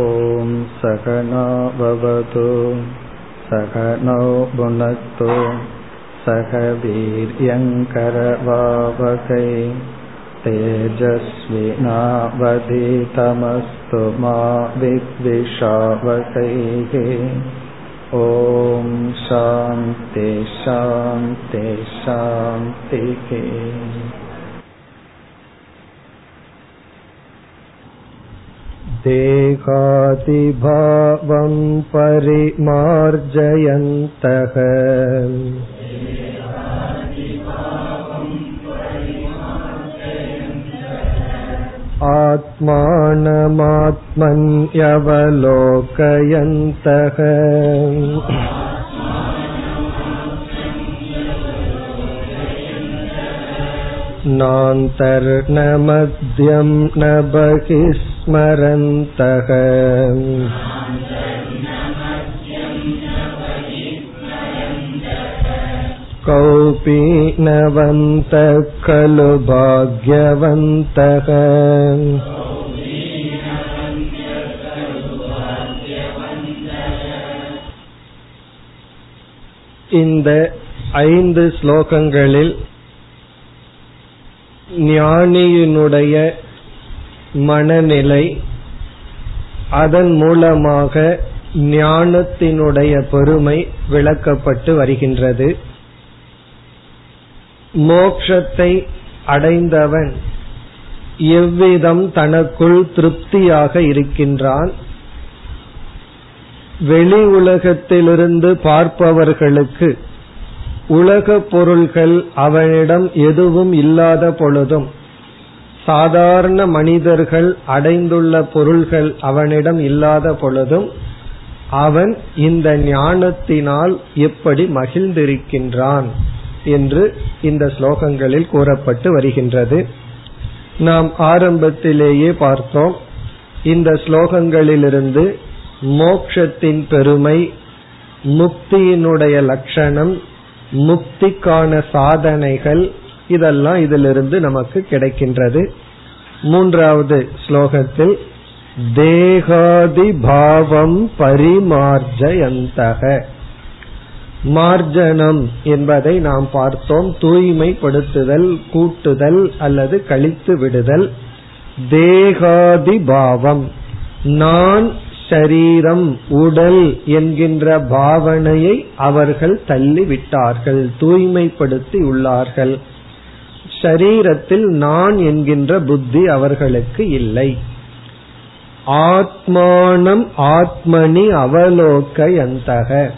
ॐ सकनाववतु सकनौ भुनक्तु सह वीर्यङ्करवावकै तेजस्विनावधीतमस्तु मा विद्विषावकैः ॐ शान्ति शान्ति शान्तिः देहादिभावं परिमार्जयन्तः। आत्मानमात्मन्यवलोकयन्तः। नान्तर्न मध्यं न बहिस्मरन्तः कौपीनवन्तः खलु भाग्यवन्तः இந்த ஐந்து ஸ்லோகங்களில் ஞானியினுடைய மனநிலை அதன் மூலமாக ஞானத்தினுடைய பெருமை விளக்கப்பட்டு வருகின்றது. மோக்ஷத்தை அடைந்தவன் எவ்விதம் தனக்குள் திருப்தியாக இருக்கின்றான்? வெளி உலகத்திலிருந்து பார்ப்பவர்களுக்கு உலக பொருள்கள் அவனிடம் எதுவும் இல்லாத பொழுதும் சாதாரண மனிதர்கள் அடைந்துள்ள பொருள்கள் அவனிடம் இல்லாத பொழுதும் அவன் இந்த ஞானத்தினால் எப்படி மகிழ்ந்திருக்கின்றான் என்று இந்த ஸ்லோகங்களில் கூறப்பட்டு வருகின்றது. நாம் ஆரம்பத்திலேயே பார்த்தோம். இந்த ஸ்லோகங்களிலிருந்து மோக்ஷத்தின் பெருமை முக்தியினுடைய லட்சணம் முக்திக்கான சாதனைகள் இதெல்லாம் இதிலிருந்து நமக்கு கிடைக்கின்றது. மூன்றாவது ஸ்லோகத்தில் தேகாதி பாவம் பரிமார்ஜயந்தக. மார்ஜனம் என்பதை நாம் பார்த்தோம். தூய்மைப்படுத்துதல் கூட்டுதல் அல்லது கழித்து விடுதல். தேகாதி பாவம். நான் சரீரம் உடல் என்கின்ற பாவனையை அவர்கள் தள்ளிவிட்டார்கள் தூய்மைப்படுத்தி உள்ளார்கள் ஷரீரத்தில் நான் என்கின்ற புத்தி அவர்களுக்கு இல்லை. ஆத்மானம் ஆத்மனி அவலோக்கயந்தக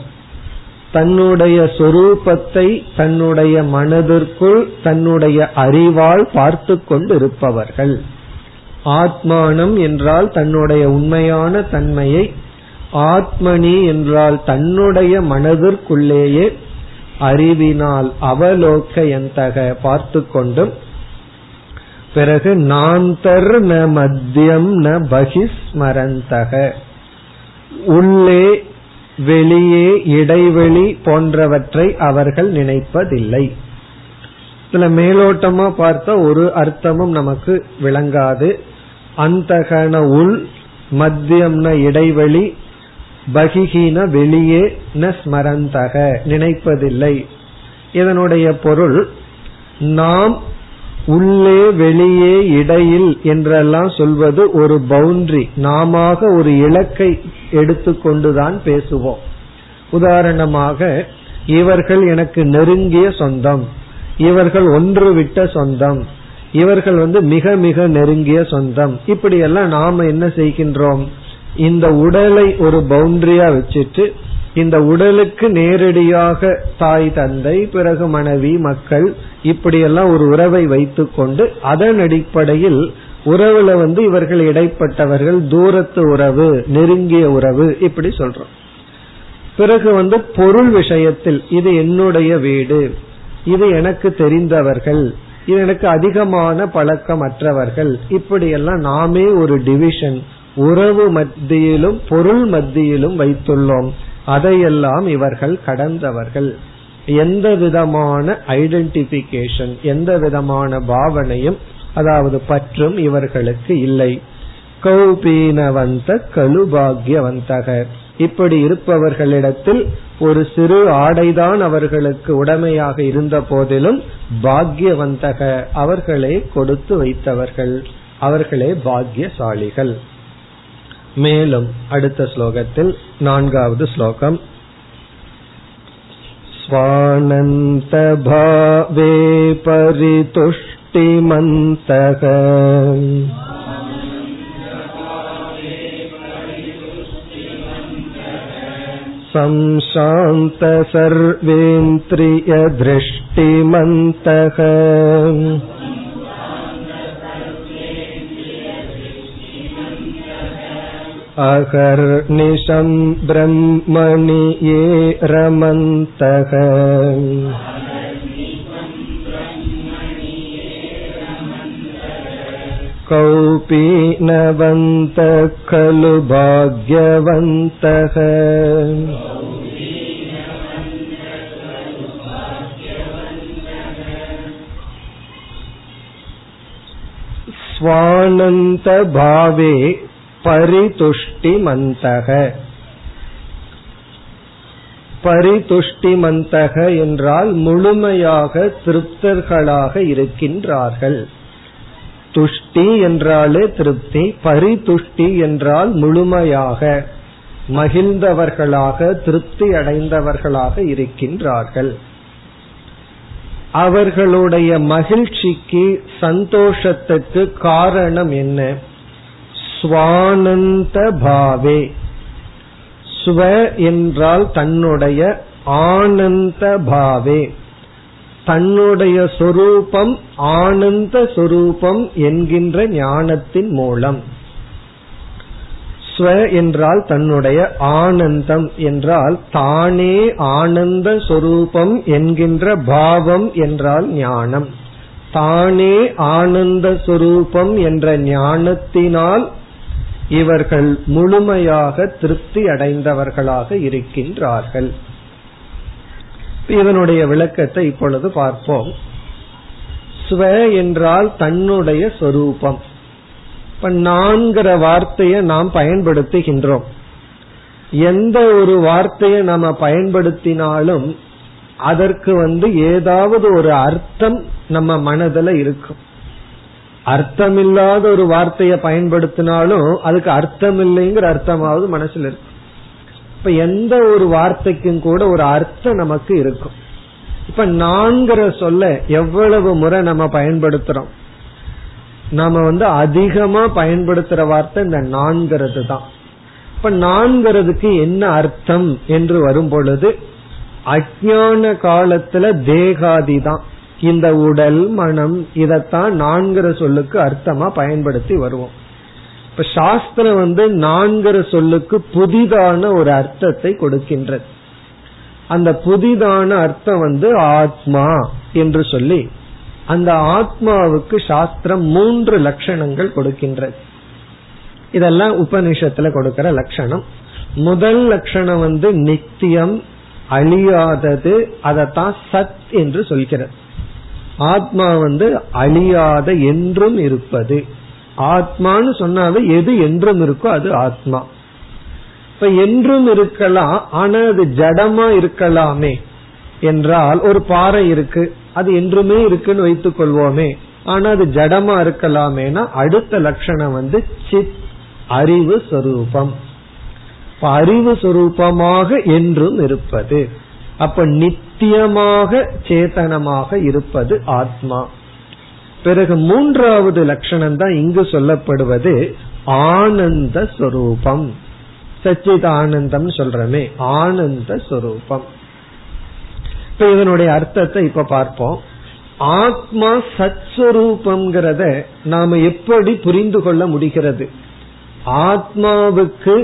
தன்னுடைய சொரூபத்தை தன்னுடைய மனதிற்குள் தன்னுடைய அறிவால் பார்த்து கொண்டிருப்பவர்கள். ஆத்மானம் என்றால் தன்னுடைய உண்மையான தன்மையை ஆத்மனி என்றால் தன்னுடைய மனதிற்குள்ளேயே அறிவினால் அவலோக்க எந்தக பார்த்து கொண்டும் பிறகு நாந்தர் ந மத்தியம் ந பகிஸ்மரந்தக. உள்ளே வெளியே இடைவெளி போன்றவற்றை அவர்கள் நினைப்பதில்லை. இதுல மேலோட்டமா பார்த்தா ஒரு அர்த்தமும் நமக்கு விளங்காது. அந்தகன உள் மத்தியம்ன இடைவெளி பகிஹீன வெளியே ந ஸ்மரந்தக நினைப்பதில்லை. இதனுடைய பொருள் நாம் உள்ளே வெளியே இடையில் என்றெல்லாம் சொல்வது ஒரு பவுண்டரி. நாம ஒரு இலக்கை எடுத்துக்கொண்டுதான் பேசுவோம். உதாரணமாக இவர்கள் எனக்கு நெருங்கிய சொந்தம். இவர்கள் ஒன்று விட்ட சொந்தம். இவர்கள் வந்து மிக மிக நெருங்கிய சொந்தம். இப்படியெல்லாம் நாம என்ன செய்கின்றோம்? இந்த உடலை ஒரு பவுண்டரியா வச்சுட்டு இந்த உடலுக்கு நேரடியாக தாய் தந்தை பிறகு மனைவி மக்கள் இப்படியெல்லாம் ஒரு உறவை வைத்துக்கொண்டு அதன் அடிப்படையில் உறவுல வந்து இவர்கள் இடைப்பட்டவர்கள் தூரத்து உறவு நெருங்கிய உறவு இப்படி சொல்றோம். பிறகு வந்து பொருள் விஷயத்தில் இது என்னுடைய வீடு இது எனக்கு தெரிந்தவர்கள் இது எனக்கு அதிகமான பழக்கமற்றவர்கள் இப்படியெல்லாம் நாமே ஒரு டிவிஷன் உறவு மத்தியிலும் பொருள் மத்தியிலும் வைத்துள்ளோம். அதையெல்லாம் இவர்கள் கடந்தவர்கள். எந்த விதமான ஐடென்டிபிகேஷன் எந்த விதமான பாவனையும் அதாவது பற்றும் இவர்களுக்கு இல்லை. கௌபீனவந்த கழுபாகியவந்தக. இப்படி இருப்பவர்களிடத்தில் ஒரு சிறு ஆடைதான் அவர்களுக்கு உடமையாக இருந்த போதிலும் பாக்யவந்தக அவர்களே கொடுத்து வைத்தவர்கள். அவர்களே பாக்யசாலிகள் மேலும் அடுத்த ஸ்லோகத்தில் நான்காவது ஸ்லோகம் स्वानन्तभावे परितुष्टिमन्तः संशान्त सर्वेन्द्रियदृष्टिमन्तः अहर्निशं ब्रह्मणि ये रमन्तः कौपीनवन्तः खलु भाग्यवन्तः பரிதுஷ்டி மந்தக பரிதுஷ்டி மந்தக என்றால் முழுமையாக திருப்தர்களாக இருக்கின்றார்கள். துஷ்டி என்றாலே திருப்தி பரிதுஷ்டி என்றால் முழுமையாக மகிழ்ந்தவர்களாக திருப்தி அடைந்தவர்களாக இருக்கின்றார்கள். அவர்களுடைய மகிழ்ச்சிக்கு சந்தோஷத்துக்கு காரணம் என்ன? ஸ்வானந்த பாவே ஸ்வ என்றால் தன்னுடைய ஆனந்த பாவே தன்னுடைய சொரூபம் ஆனந்த சொரூபம் என்கின்ற ஞானத்தின் மூலம். ஸ்வ என்றால் தன்னுடைய ஆனந்தம் என்றால் தானே ஆனந்த சொரூபம் என்கின்ற பாவம் என்றால் ஞானம். தானே ஆனந்த சொரூபம் என்ற ஞானத்தினால் இவர்கள் முழுமையாக திருப்தி அடைந்தவர்களாக இருக்கின்றார்கள். இதனுடைய விளக்கத்தை இப்பொழுது பார்ப்போம். ஸ்வ என்றால் தன்னுடைய சொரூபம். இப்ப நான்கிற வார்த்தையை நாம் பயன்படுத்துகின்றோம். எந்த ஒரு வார்த்தையை நாம பயன்படுத்தினாலும் அதற்கு வந்து ஏதாவது ஒரு அர்த்தம் நம்ம மனதில் இருக்கும். அர்த்தமில்லாத ஒரு வார்த்தையை பயன்படுத்தினாலும் அதுக்கு அர்த்தம் இல்லைங்கிற அர்த்தமாவது மனசுல இருக்கும் இப்ப எந்த ஒரு வார்த்தைக்கும் கூட ஒரு அர்த்தம் நமக்கு இருக்கும். இப்ப நான்கிற சொல்ல எவ்வளவு முறை நம்ம பயன்படுத்துறோம். நாம வந்து அதிகமா பயன்படுத்துற வார்த்தை இந்த நான்கிறது தான். இப்ப நான்கிறதுக்கு என்ன அர்த்தம் என்று வரும் பொழுது அஜான காலத்துல தேகாதி தான். இந்த உடல் மனம் இதத்தான் நான்கிற சொல்லுக்கு அர்த்தமா பயன்படுத்தி வருவோம். இப்ப சாஸ்திரம் வந்து நான்கிற சொல்லுக்கு புதிதான ஒரு அர்த்தத்தை கொடுக்கின்றது. அந்த புதிதான அர்த்தம் வந்து ஆத்மா என்று சொல்லி அந்த ஆத்மாவுக்கு சாஸ்திரம் மூன்று லட்சணங்கள் கொடுக்கின்றது. இதெல்லாம் உபனிஷத்துல கொடுக்கிற லட்சணம். முதல் லட்சணம் வந்து நித்தியம் அழியாதது அதத்தான் சத் என்று சொல்கிறது. ஆத்மா வந்து அழியாத என்றும் இருப்பது. ஆத்மான்னு சொன்னாவே எது என்றும் இருக்கோ அது ஆத்மா. இப்ப என்றும் இருக்கலாம் ஆனா அது ஜடமா இருக்கலாமே என்றால் ஒரு பாறை இருக்கு அது என்றுமே இருக்குன்னு வைத்துக் கொள்வோமே. ஆனா அது ஜடமா இருக்கலாமேனா அடுத்த லட்சணம் வந்து சித் அறிவு சொரூபம். அறிவு சொரூபமாக என்றும் இருப்பது. அப்ப நித்தியமாக சேதனமாக இருப்பது ஆத்மா. பிறகு மூன்றாவது லட்சணம் தான் இங்கு சொல்லப்படுவது ஆனந்த சொரூபம். சச்சித் ஆனந்தம் சொல்றமே ஆனந்த சொரூபம். இப்ப இதனுடைய அர்த்தத்தை இப்ப பார்ப்போம். ஆத்மா சத்ஸ்வரூபம்ங்கிறத நாம எப்படி புரிந்து கொள்ள முடிகிறது? ஆத்மாவுக்கு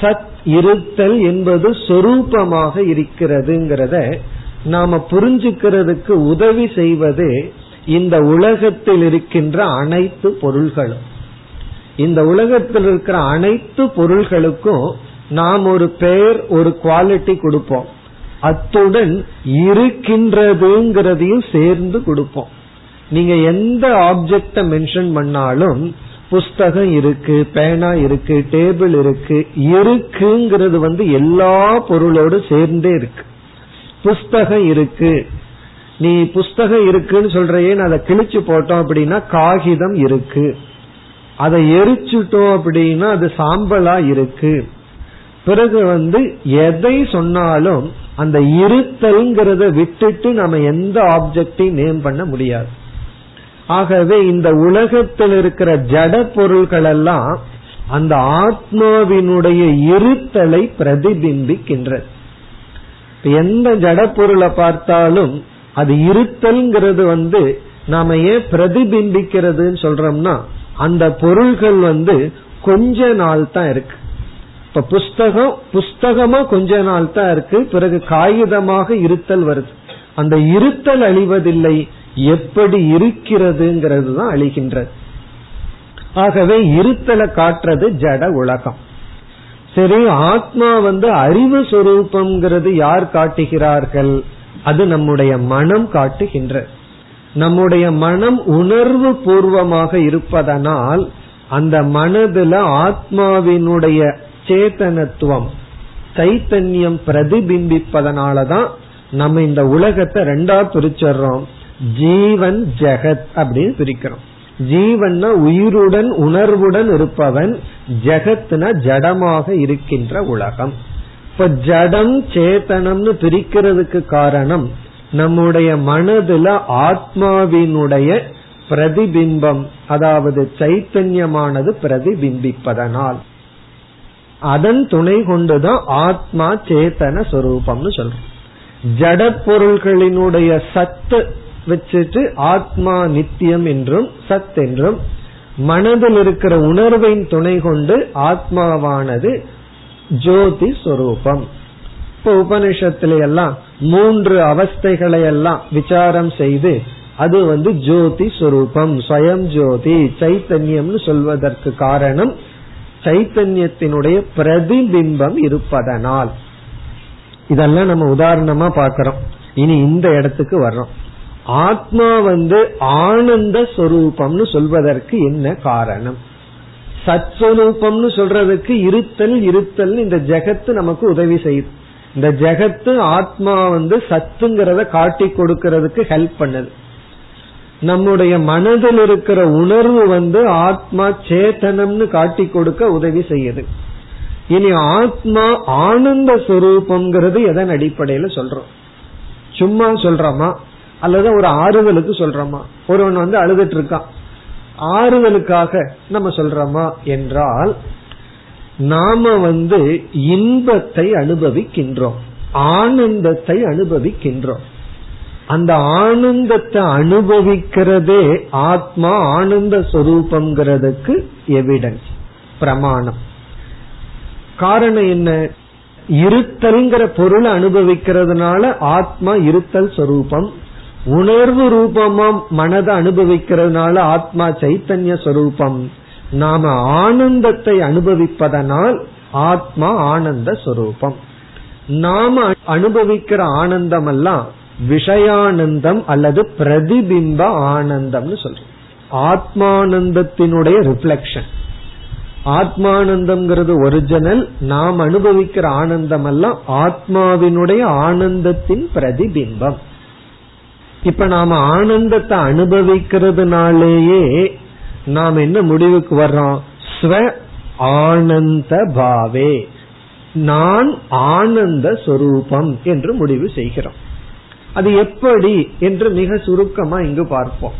சத் இருத்தல் என்பது சொரூபமாக இருக்கிறதுங்கிறத நாம புரிஞ்சுக்கிறதுக்கு உதவி செய்வது இந்த உலகத்தில் இருக்கின்ற அனைத்து பொருள்களும். இந்த உலகத்தில் இருக்கிற அனைத்து பொருள்களுக்கும் நாம் ஒரு பெயர் ஒரு குவாலிட்டி கொடுப்போம். அத்துடன் இருக்கின்றதுங்கிறதையும் சேர்ந்து கொடுப்போம். நீங்க எந்த ஆப்ஜெக்ட மென்ஷன் பண்ணாலும் புஸ்தகம் இருக்கு பேனா இருக்கு டேபிள் இருக்கு இருக்குங்கிறது வந்து எல்லா பொருளோடு சேர்ந்தே இருக்கு. புஸ்தகம் இருக்கு. நீ புஸ்தகம் இருக்குன்னு சொல்றையே அதை கிழிச்சு போட்டோம் அப்படின்னா காகிதம் இருக்கு. அதை எரிச்சுட்டோம் அப்படின்னா அது சாம்பலா இருக்கு. பிறகு வந்து எதை சொன்னாலும் அந்த இருத்தல்ங்கிறத விட்டுட்டு நம்ம எந்த ஆப்ஜெக்டையும் நேம் பண்ண முடியாது. ஆகவே இந்த உலகத்தில் இருக்கிற ஜட பொருள்கள் எல்லாம் அந்த ஆத்மாவினுடைய இருத்தலை பிரதிபிம்பிக்கின்றது. எந்த ஜட பொருளை பார்த்தாலும் அது இருத்தல்ங்கிறது வந்து நாம ஏன் பிரதிபிம்பிக்கிறதுன்னு சொல்றோம்னா அந்த பொருள்கள் வந்து கொஞ்ச நாள் தான் இருக்கு. இப்ப புஸ்தகம் புஸ்தகமா கொஞ்ச நாள் தான் இருக்கு பிறகு காகிதமாக இருத்தல் வருது. அந்த இருத்தல் அழிவதில்லை எப்படி இருக்கிறதுங்கிறது தான் அழிகின்றது. ஆகவே இருத்தலை காட்டுறது ஜட உலகம். சரி ஆத்மா வந்து அறிவு சொரூபம்ங்கிறது யார் காட்டுகிறார்கள்? அது நம்முடைய மனம் காட்டுகின்ற. நம்முடைய மனம் உணர்வு பூர்வமாக இருப்பதனால் அந்த மனதுல ஆத்மாவினுடைய சேத்தனத்துவம் சைத்தன்யம் பிரதிபிம்பிப்பதனாலதான் நம்ம இந்த உலகத்தை ரெண்டா பிரிச்சர்றோம். ஜீவன் ஜெகத் அப்படின்னு பிரிக்கிறோம். ஜீவன்னா உயிருடன் உணர்வுடன் இருப்பவன் ஜெகத்னா ஜடமாக இருக்கின்ற உலகம். இப்ப ஜடம் சேத்தனம்னு பிரிக்கிறதுக்கு காரணம் நம்முடைய மனதுல ஆத்மாவினுடைய பிரதிபிம்பம் அதாவது சைத்தன்யமானது பிரதிபிம்பிப்பதனால். அதன் துணை கொண்டுதான் ஆத்மா சேத்தன சொரூபம்னு சொல்றோம். ஜட பொருள்களினுடைய சத்து வச்சுட்டு ஆத்மா நித்தியம் என்றும் சத் என்றும் மனதில் இருக்கிற உணர்வின் துணை கொண்டு ஆத்மாவானது ஜோதி சொரூபம். இப்ப உபனிஷத்துல எல்லாம் மூன்று அவஸ்தைகளை எல்லாம் விசாரம் செய்து அது வந்து ஜோதி சொரூபம் ஸ்வயம் ஜோதி சைத்தன்யம்னு சொல்வதற்கு காரணம் சைத்தன்யத்தினுடைய பிரதிபிம்பம் இருப்பதனால். இதெல்லாம் நம்ம உதாரணமா பாக்கிறோம் இனி இந்த இடத்துக்கு வர்றோம். ஆத்மா வந்து ஆனந்த சொரூபம்னு சொல்வதற்கு என்ன காரணம்? சத்ஸ்வரூபம்னு சொல்றதுக்கு இருத்தல் இருத்தல் இந்த ஜெகத்து நமக்கு உதவி செய்யுது இந்த ஜெகத்து ஆத்மா வந்து சத்துங்கிறத காட்டி கொடுக்கறதுக்கு ஹெல்ப் பண்ணுது. நம்முடைய மனதில் இருக்கிற உணர்வு வந்து ஆத்மா சேத்தனம்னு காட்டி கொடுக்க உதவி செய்யுது. இனி ஆத்மா ஆனந்த சுரூபம்ங்கிறது எதன் அடிப்படையில சொல்றோம்? சும்மா சொல்றோமா? அல்லது ஒரு ஆறுதலுக்கு சொல்றோமா? ஒருவன் வந்து அழுதுட்டு இருக்கான். ஆறுதலுக்காக நம்ம சொல்றோமா என்றால் நாம வந்து இன்பத்தை அனுபவிக்கின்றோம். ஆனந்தத்தை அனுபவிக்கின்றோம். அந்த ஆனந்தத்தை அனுபவிக்கிறதே ஆத்மா ஆனந்த சொரூபம்ங்கிறதுக்கு எவிடன்ஸ் பிரமாணம். காரணம் என்ன? இருத்தல்ங்கிற பொருளை அனுபவிக்கிறதுனால ஆத்மா இருத்தல் சொரூபம் உணர்வு ரூபமா மனதை அனுபவிக்கிறதுனால ஆத்மா சைத்தன்ய சொரூபம். நாம ஆனந்தத்தை அனுபவிப்பதனால் ஆத்மா ஆனந்த சொரூபம். நாம அனுபவிக்கிற ஆனந்தம் எல்லாம் விஷயானந்தம் அல்லது பிரதிபிம்ப ஆனந்தம்னு சொல்றோம். ஆத்மானந்தத்தினுடைய ரிஃப்ளெக்ஷன் ஆத்மானந்தம்ங்கிறது ஒரிஜினல் நாம் அனுபவிக்கிற ஆனந்தம் எல்லாம் ஆத்மாவினுடைய ஆனந்தத்தின் பிரதிபிம்பம். இப்ப நாம ஆனந்தத்தை அனுபவிக்கிறதுனாலேயே நாம் என்ன முடிவுக்கு வர்றோம்? ஸ்வ ஆனந்த பாவே. நான் ஆனந்த சொரூபம் என்று முடிவு செய்கிறோம். அது எப்படி என்று மிக சுருக்கமா இங்கு பார்ப்போம்.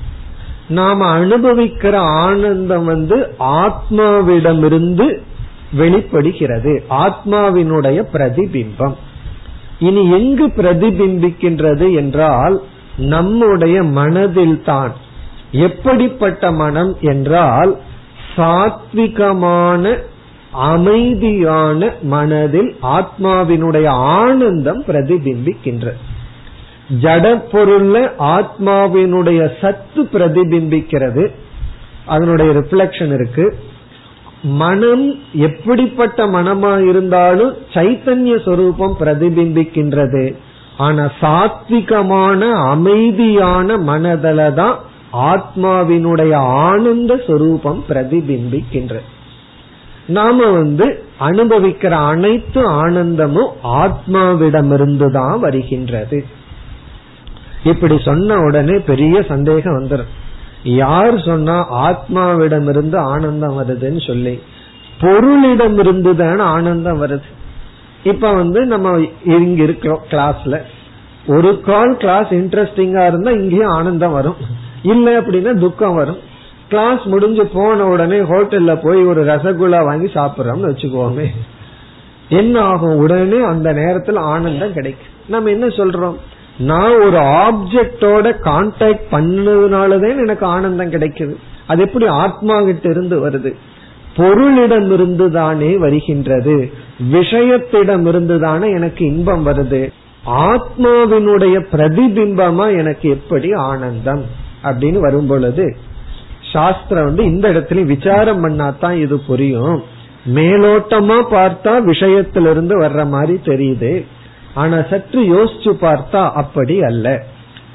நாம அனுபவிக்கிற ஆனந்தம் வந்து ஆத்மாவிடமிருந்து வெளிப்படுகிறது. ஆத்மாவினுடைய பிரதிபிம்பம். இனி எங்கு பிரதிபிம்பிக்கின்றது என்றால் நம்முடைய மனதில் தான் எப்படிப்பட்ட மனம் என்றால் சாத்விகமான அமைதியான மனதில் ஆத்மாவினுடைய ஆனந்தம் பிரதிபிம்பிக்கின்றது ஜட பொருள்ல ஆத்மாவினுடைய சத்து பிரதிபிம்பிக்கிறது. அதனுடைய ரிஃப்ளெக்ஷன் இருக்கு. மனம் எப்படிப்பட்ட மனமா இருந்தாலும் சைத்தன்ய சொரூபம் பிரதிபிம்பிக்கின்றது. ஆனா சாத்விகமான அமைதியான மனதில தான் ஆத்மாவினுடைய ஆனந்த சொரூபம் பிரதிபிம்பிக்கின்றது. நாம வந்து அனுபவிக்கிற அனைத்து ஆனந்தமும் ஆத்மாவிடமிருந்து தான் வருகின்றது. இப்படி சொன்ன உடனே பெரிய சந்தேகம் வந்துடும் யார் சொன்னா ஆத்மாவிடமிருந்து ஆனந்தம் வருதுன்னு சொல்லி? பொருளிடமிருந்து தான் ஆனந்தம் வருது. இப்ப வந்து நம்ம இங்க இருக்கிறோம் கிளாஸ்ல ஒரு கால் கிளாஸ் இன்ட்ரெஸ்டிங்கா இருந்தா இங்கேயும் ஆனந்தம் வரும். இல்ல அப்படின்னா துக்கம் வரும். கிளாஸ் முடிஞ்சு போன உடனே ஹோட்டல்ல போய் ஒரு ரசகுல்லா வாங்கி சாப்பிடுறோம்னு வச்சுக்கோமே. என்ன ஆகும்? உடனே அந்த நேரத்தில் ஆனந்தம் கிடைக்கும். நம்ம என்ன சொல்றோம்? நான் ஒரு ஆப்ஜெக்டோட கான்டாக்ட் பண்ணதுனாலதான் எனக்கு ஆனந்தம் கிடைக்குது. அது எப்படி ஆத்மா கிட்ட இருந்து வருது? பொருளிடமிருந்து தானே வருகின்றது. விஷயத்திடமிருந்து தானே எனக்கு இன்பம் வருது. ஆத்மாவினுடைய பிரதிபிம்பமா எனக்கு எப்படி ஆனந்தம்? அப்படின்னு வரும் பொழுது சாஸ்திரம் வந்து இந்த இடத்துல விசாரம் பண்ணாதான் இது புரியும். மேலோட்டமா பார்த்தா விஷயத்திலிருந்து வர்ற மாதிரி தெரியுது. ஆனா சற்று யோசிச்சு பார்த்தா அப்படி அல்ல.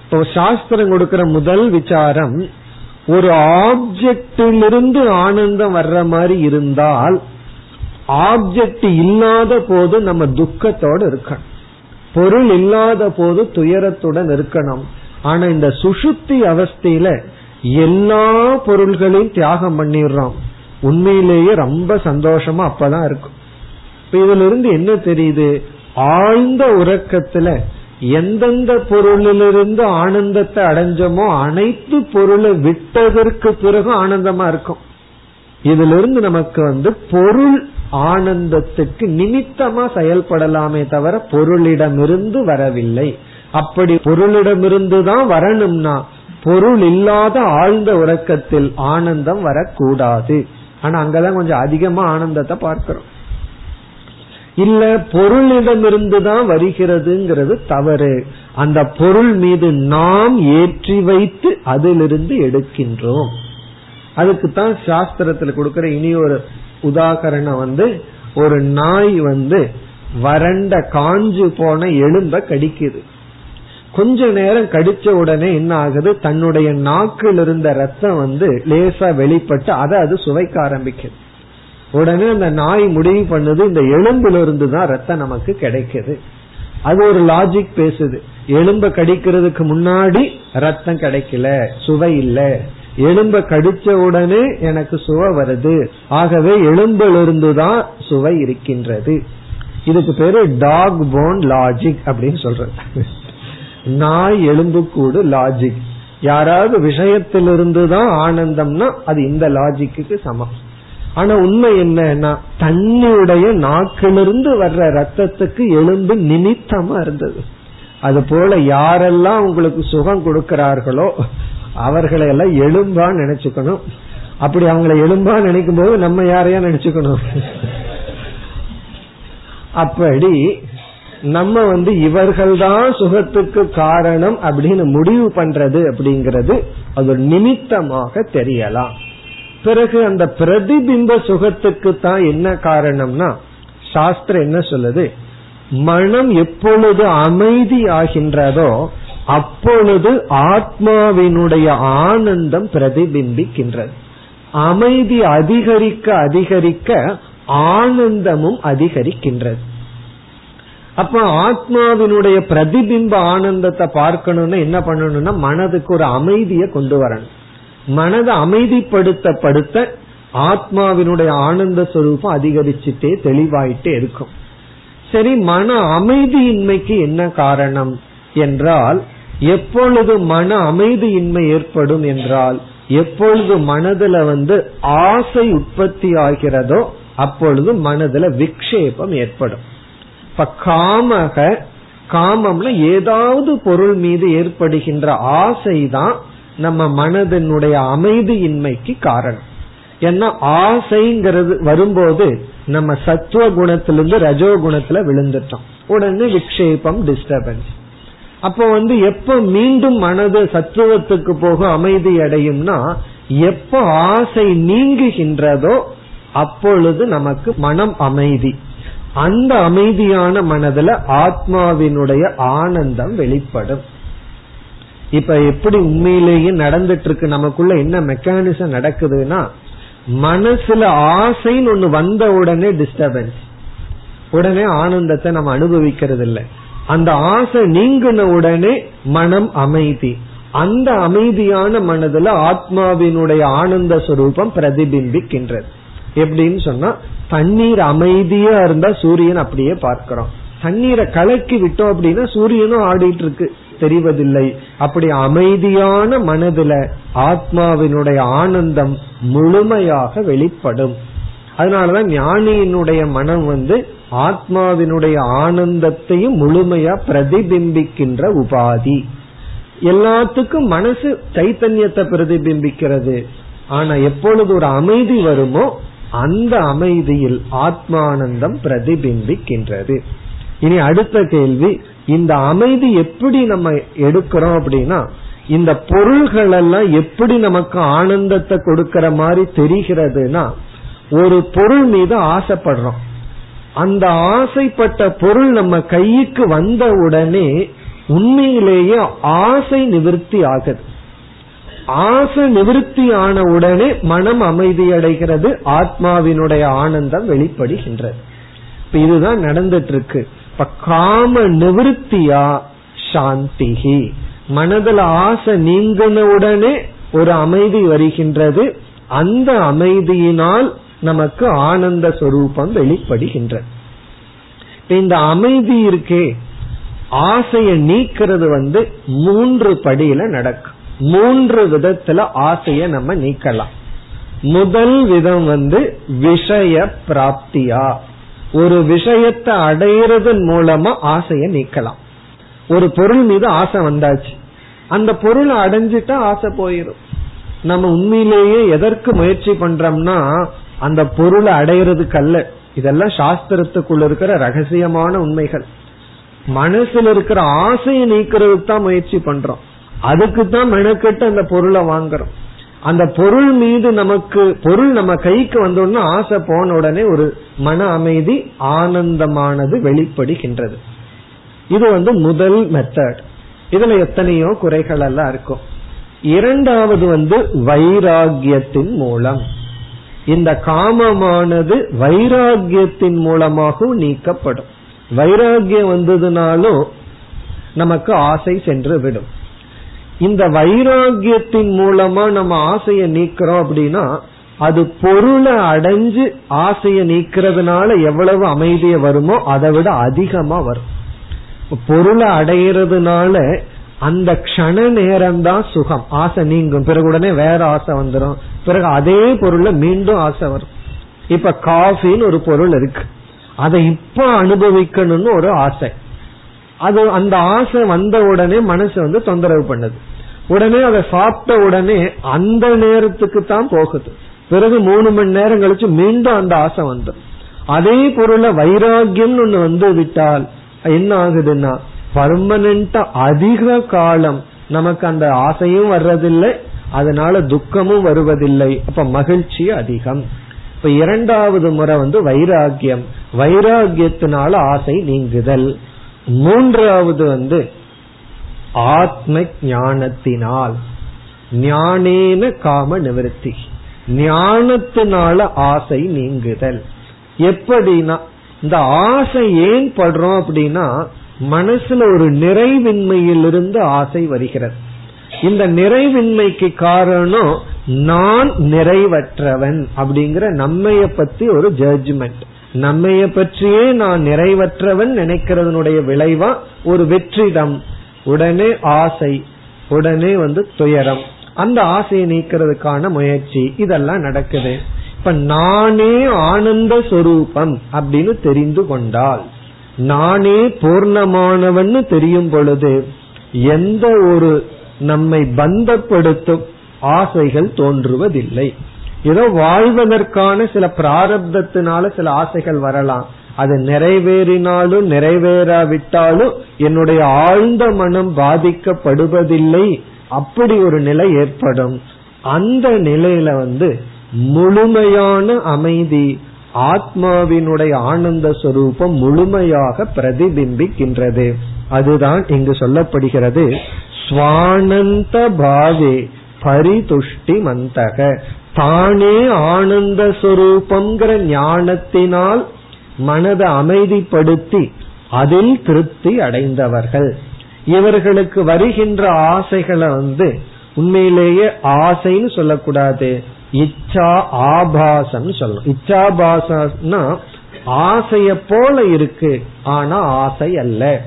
இப்போ சாஸ்திரம் கொடுக்கிற முதல் விசாரம் ஒரு ஆப்ஜெக்டிலிருந்து ஆனந்தம் வர்ற மாதிரி இருந்தால் ஆப்ஜெக்ட் இல்லாத போது நம்ம துக்கத்தோடு இருக்கணும். பொருள் இல்லாத போது துயரத்துடன் இருக்கணும். ஆனா இந்த சுசுத்தி அவஸ்தையில எல்லா பொருள்களையும் தியாகம் பண்ணிடுறோம். உண்மையிலேயே ரொம்ப சந்தோஷமா அப்பதான் இருக்கும். இதுல இருந்து என்ன தெரியுது? ஆழ்ந்த உறக்கத்துல எந்தெந்த பொருளிலிருந்து ஆனந்தத்தை அடைஞ்சோமோ அனைத்து பொருளை விட்டதற்கு பிறகு ஆனந்தமா இருக்கும். இதுல இருந்து நமக்கு வந்து பொருள் ஆனந்தத்துக்கு நிமித்தமா செயல்படலாமே தவிர பொருளிடமிருந்து வரவில்லை. அப்படி பொருளிடமிருந்து தான் வரணும்னா பொருள் இல்லாத ஆழ்ந்த உறக்கத்தில் ஆனந்தம் வரக்கூடாது. ஆனா அங்கதான் கொஞ்சம் அதிகமா ஆனந்தத்தை பார்க்கிறோம். இல்ல பொருளிடமிருந்து தான் வருகிறதுங்கிறது தவறு. அந்த பொருள் மீது நாம் ஏற்றி வைத்து அதிலிருந்து எடுக்கின்றோம். அதுக்கு தான் சாஸ்திரத்துல கொடுக்கிற இனி ஒரு உதாகரணம் வந்து ஒரு நாய் வந்து வறண்ட காஞ்சு போன எலும்ப கடிக்குது. கொஞ்ச நேரம் கடிச்ச உடனே என்ன ஆகுது? தன்னுடைய நாக்கில் இருந்த ரத்தம் வந்து லேசா வெளிப்பட்டு அதை அது சுவைக்க ஆரம்பிக்குது. உடனே அந்த நாய் முடிவு பண்ணுது இந்த எலும்புல இருந்து தான் ரத்தம் நமக்கு கிடைக்குது. அது ஒரு லாஜிக் பேசுது. எலும்ப கடிக்கிறதுக்கு முன்னாடி ரத்தம் கிடைக்கல சுவை இல்ல. எலும்ப கடிச்ச உடனே எனக்கு சுவை வருது. ஆகவே எலும்பிலிருந்து தான் சுவை இருக்கின்றது. இதுக்கு பேரு டாக் போன் லாஜிக் அப்படின்னு சொல்றது. நாய் எலும்பு கூடு லாஜிக் யாராவது விஷயத்திலிருந்து தான் ஆனந்தம்னா அது இந்த லாஜிக்கு சமம். ஆனா உண்மை என்னன்னா தண்ணியுடைய நாக்கிலிருந்து வர்ற ரத்தத்துக்கு எலும்பு நிமித்தமா இருந்தது. அது போல யாரெல்லாம் உங்களுக்கு சுகம் கொடுக்கிறார்களோ அவர்களை எல்லாம் எலும்பா நினைச்சுக்கணும். அப்படி அவங்களை எலும்பா நினைக்கும் போது நம்ம யாரையா நினைச்சுக்கணும்? அப்படி நம்ம வந்து இவர்கள்தான் சுகத்துக்கு காரணம் அப்படின்னு முடிவு பண்றது அப்படிங்கிறது அது நிமித்தமாக தெரியலாம். பிறகு அந்த பிரதிபிம்ப சுகத்துக்கு தான் என்ன காரணம்னா சாஸ்திரம் என்ன சொல்லுது? மனம் எப்பொழுது அமைதி ஆகின்றதோ அப்பொழுது ஆத்மாவினுடைய ஆனந்தம் பிரதிபிம்பிக்கின்றது. அமைதி அதிகரிக்க அதிகரிக்க ஆனந்தமும் அதிகரிக்கின்றது. அப்ப ஆத்மாவினுடைய பிரதிபிம்ப ஆனந்தத்தை பார்க்கணும்னா என்ன பண்ணணும்னா மனதுக்கு ஒரு அமைதியை கொண்டு வரணும். மனதை அமைதிப்படுத்தப்படுத்த ஆத்மாவினுடைய ஆனந்த சுரூபம் அதிகரிச்சுட்டே தெளிவாயிட்டே இருக்கும். சரி மன அமைதியின்மைக்கு என்ன காரணம் என்றால் எப்பொழுது மன அமைதியின்மை ஏற்படும் என்றால் எப்பொழுது மனதுல வந்து ஆசை உற்பத்தி ஆகிறதோ அப்பொழுது மனதுல விக்ஷேபம் ஏற்படும். இப்ப காமக காமம்ல ஏதாவது பொருள் மீது ஏற்படுகின்ற ஆசைதான் நம்ம மனதினுடைய அமைதியின்மைக்கு காரணம். ஏன்னா ஆசைங்கிறது வரும்போது நம்ம சத்துவ குணத்திலிருந்து ரஜோ குணத்துல விழுந்துட்டோம். உடனே விக்ஷேபம் டிஸ்டர்பன்ஸ் அப்போ வந்து எப்ப மீண்டும் மனது சத்துவத்துக்கு போக அமைதி அடையும்னா எப்ப ஆசை நீங்குகின்றதோ அப்பொழுது நமக்கு மனம் அமைதி. அந்த அமைதியான மனதுல ஆத்மாவினுடைய ஆனந்தம் வெளிப்படும். இப்ப எப்படி உண்மையிலேயே நடந்துட்டு இருக்கு நமக்குள்ள என்ன மெக்கானிசம் நடக்குதுன்னா மனசுல ஆசைன்னு ஒண்ணு வந்த உடனே டிஸ்டர்பன்ஸ் உடனே ஆனந்தத்தை நம்ம அனுபவிக்கிறது இல்லை அந்த ஆசை நீங்கின உடனே மனம் அமைதி. அந்த அமைதியான மனதுல ஆத்மாவினுடைய ஆனந்த சுரூபம் பிரதிபிம்பிக்கின்றது. எப்படின்னு சொன்னா தண்ணீர் அமைதியா இருந்தா சூரியன் அப்படியே பார்க்கிறோம். தண்ணீரை கலக்கி விட்டோம் அப்படின்னா சூரியனும் ஆடிட்டு இருக்கு தெரிவதில்லை. அப்படி அமைதியான மனதுல ஆத்மாவினுடைய ஆனந்தம் முழுமையாக வெளிப்படும். அதனாலதான் ஞானியினுடைய மனம் வந்து ஆத்மாவினுடைய ஆனந்தத்தையும் முழுமையா பிரதிபிம்பிக்கின்ற உபாதி. எல்லாத்துக்கும் மனசு சைத்தன்யத்தை பிரதிபிம்பிக்கிறது. ஆனா எப்பொழுது ஒரு அமைதி வருமோ அந்த அமைதியில் ஆத்மானந்தம் பிரதிபிம்பிக்கின்றது. இனி அடுத்த கேள்வி இந்த அமைதி எப்படி நம்ம எடுக்கிறோம் அப்படின்னா இந்த பொருள்கள் எல்லாம் எப்படி நமக்கு ஆனந்தத்தை கொடுக்கற மாதிரி தெரிகிறதுனா ஒரு பொருள் மீது ஆசைப்படுறோம். அந்த ஆசைப்பட்ட பொருள் நம்ம கைக்கு வந்த உடனே உண்மையிலேயே ஆசை நிவிருத்தி ஆகுது. ஆசை நிவிருத்தி ஆன உடனே மனம் அமைதி அடைகிறது ஆத்மாவினுடைய ஆனந்தம் வெளிப்படுகின்றது. இதுதான் நடந்துட்டு இருக்கு. இப்ப காம நிவிருத்தியா சாந்திகி மனதுல ஆசை நீங்கின உடனே ஒரு அமைதி வருகின்றது. அந்த அமைதியினால் நமக்கு ஆனந்த சொரூபம் வெளிப்படுகின்றது. இந்த அமைதி இருக்கே ஆசையை நீக்கிறது வந்து மூன்று படியில நடக்கும். மூன்று விதத்துல ஆசைய நம்ம நீக்கலாம். முதல் விதம் வந்து விஷய பிராப்தியா. ஒரு விஷயத்தை அடையிறதன் மூலமா ஆசைய நீக்கலாம். ஒரு பொருள் மீது ஆசை வந்தாச்சு. அந்த பொருளை அடைஞ்சிட்டா ஆசை போயிடும் நம்ம உண்மையிலேயே எதற்கு முயற்சி பண்றோம்னா அந்த பொருளை அடையிறதுக்கு அல்ல. இதெல்லாம் சாஸ்திரத்துக்குள்ள இருக்கிற ரகசியமான உண்மைகள். மனசுல இருக்கிற ஆசையை நீக்கிறதுக்கு தான் முயற்சி பண்றோம். அதுக்கு தான் மெனக்கெட்டு அந்த பொருளை வாங்குறோம். அந்த பொருள் மீது நமக்கு பொருள் நம்ம கைக்கு வந்தோடனே ஆசை போன உடனே ஒரு மன அமைதி ஆனந்தமானது வெளிப்படுகின்றது. இது வந்து முதல் மெத்தட் இதுல எத்தனையோ குறைகள் எல்லாம் இருக்கும். இரண்டாவது வந்து வைராகியத்தின் மூலம். இந்த காமமானது வைராகியத்தின் மூலமாகவும் நீக்கப்படும். வைராகியம் வந்ததுனாலும் நமக்கு ஆசை சென்று விடும். இந்த வைராகியத்தின் மூலமா நம்ம ஆசையை நீக்கிறோம் அப்படின்னா அது பொருளை அடைஞ்சு ஆசையை நீக்கிறதுனால எவ்வளவு அமைதியை வருமோ அதை விட அதிகமா வரும். பொருளை அடையிறதுனால அந்த க்ஷண நேரம் தான் சுகம். ஆசை நீங்கும். பிறகு உடனே வேற ஆசை வந்துடும் பிறகு அதே பொருள்ல மீண்டும் ஆசை வரும். இப்ப காஃபின்னு ஒரு பொருள் இருக்கு. அதை இப்ப அனுபவிக்கணும்னு ஒரு ஆசை. அது அந்த ஆசை வந்த உடனே மனசு வந்து தொந்தரவு பண்ணுது. உடனே அதை சாப்பிட்ட உடனே அந்த நேரத்துக்கு தான் போகுது. பிறகு மூணு மணி நேரம் கழிச்சு மீண்டும் அந்த ஆசை வந்துடும் அதே பொருளை வைராகியம் ஒண்ணு வந்து விட்டால் என்ன ஆகுதுன்னா பர்மனண்டா அதிக காலம் நமக்கு அந்த ஆசையும் வர்றதில்லை அதனால துக்கமும் வருவதில்லை. அப்ப மகிழ்ச்சி அதிகம். இப்ப இரண்டாவது முறை வந்து வைராகியம் வைராகியத்தினால ஆசை நீங்குதல். மூன்றாவது வந்து ஆத்ம ஞானத்தினால் ஞானேன காம நிவர்த்தி. ஞானத்தினால ஆசை நீங்குதல். எப்படின்னா இந்த ஆசை ஏன் படுறோம் அப்படின்னா மனசுல ஒரு நிறைவின்மையிலிருந்து ஆசை வருகிறது. இந்த நிறைவின்மைக்கு காரணம் நான் நிறைவற்றவன் அப்படிங்கிற நம்மைய பத்தி ஒரு ஜட்ஜ்மெண்ட் நம்மைய பற்றியே நான் நிறைவற்றவன் நினைக்கிறதனுடைய விளைவா ஒரு வெற்றிடம் உடனே ஆசை உடனே வந்து துயரம். அந்த ஆசையை நீக்கிறதுக்கான முயற்சி இதெல்லாம் நடக்குது. இப்ப நானே ஆனந்த சொரூபம் அப்படின்னு தெரிந்து கொண்டால் நானே பூர்ணமானவன் தெரியும் பொழுது எந்த ஒரு நம்மை பந்தப்படுத்தும் ஆசைகள் தோன்றுவதில்லை. ஏதோ வாழ்வதற்கான சில பிராரப்தத்தினால சில ஆசைகள் வரலாம். அது நிறைவேறினாலும் நிறைவேறாவிட்டாலும் என்னுடைய ஆழ்ந்த மனம் பாதிக்கப்படுவதில்லை. அப்படி ஒரு நிலை ஏற்படும். அந்த நிலையில வந்து முழுமையான அமைதி ஆத்மாவினுடைய ஆனந்த சொரூபம் முழுமையாக பிரதிபிம்பிக்கின்றது. அதுதான் இங்கு சொல்லப்படுகிறது சுவானந்த பாவே பரிதுஷ்டி மந்தக தானே ஆனந்த சுரூபங்கிற ஞானத்தினால் மனதை அமைதிப்படுத்தி அதில் திருப்தி அடைந்தவர்கள். இவர்களுக்கு வருகின்ற ஆசைகளை வந்து உண்மையிலேயே ஆசைன்னு சொல்லக்கூடாது. இச்சா ஆபாசம் சொல்லணும். இச்சாபாசம்னா ஆசைய போல இருக்கு ஆனா ஆசை அல்ல.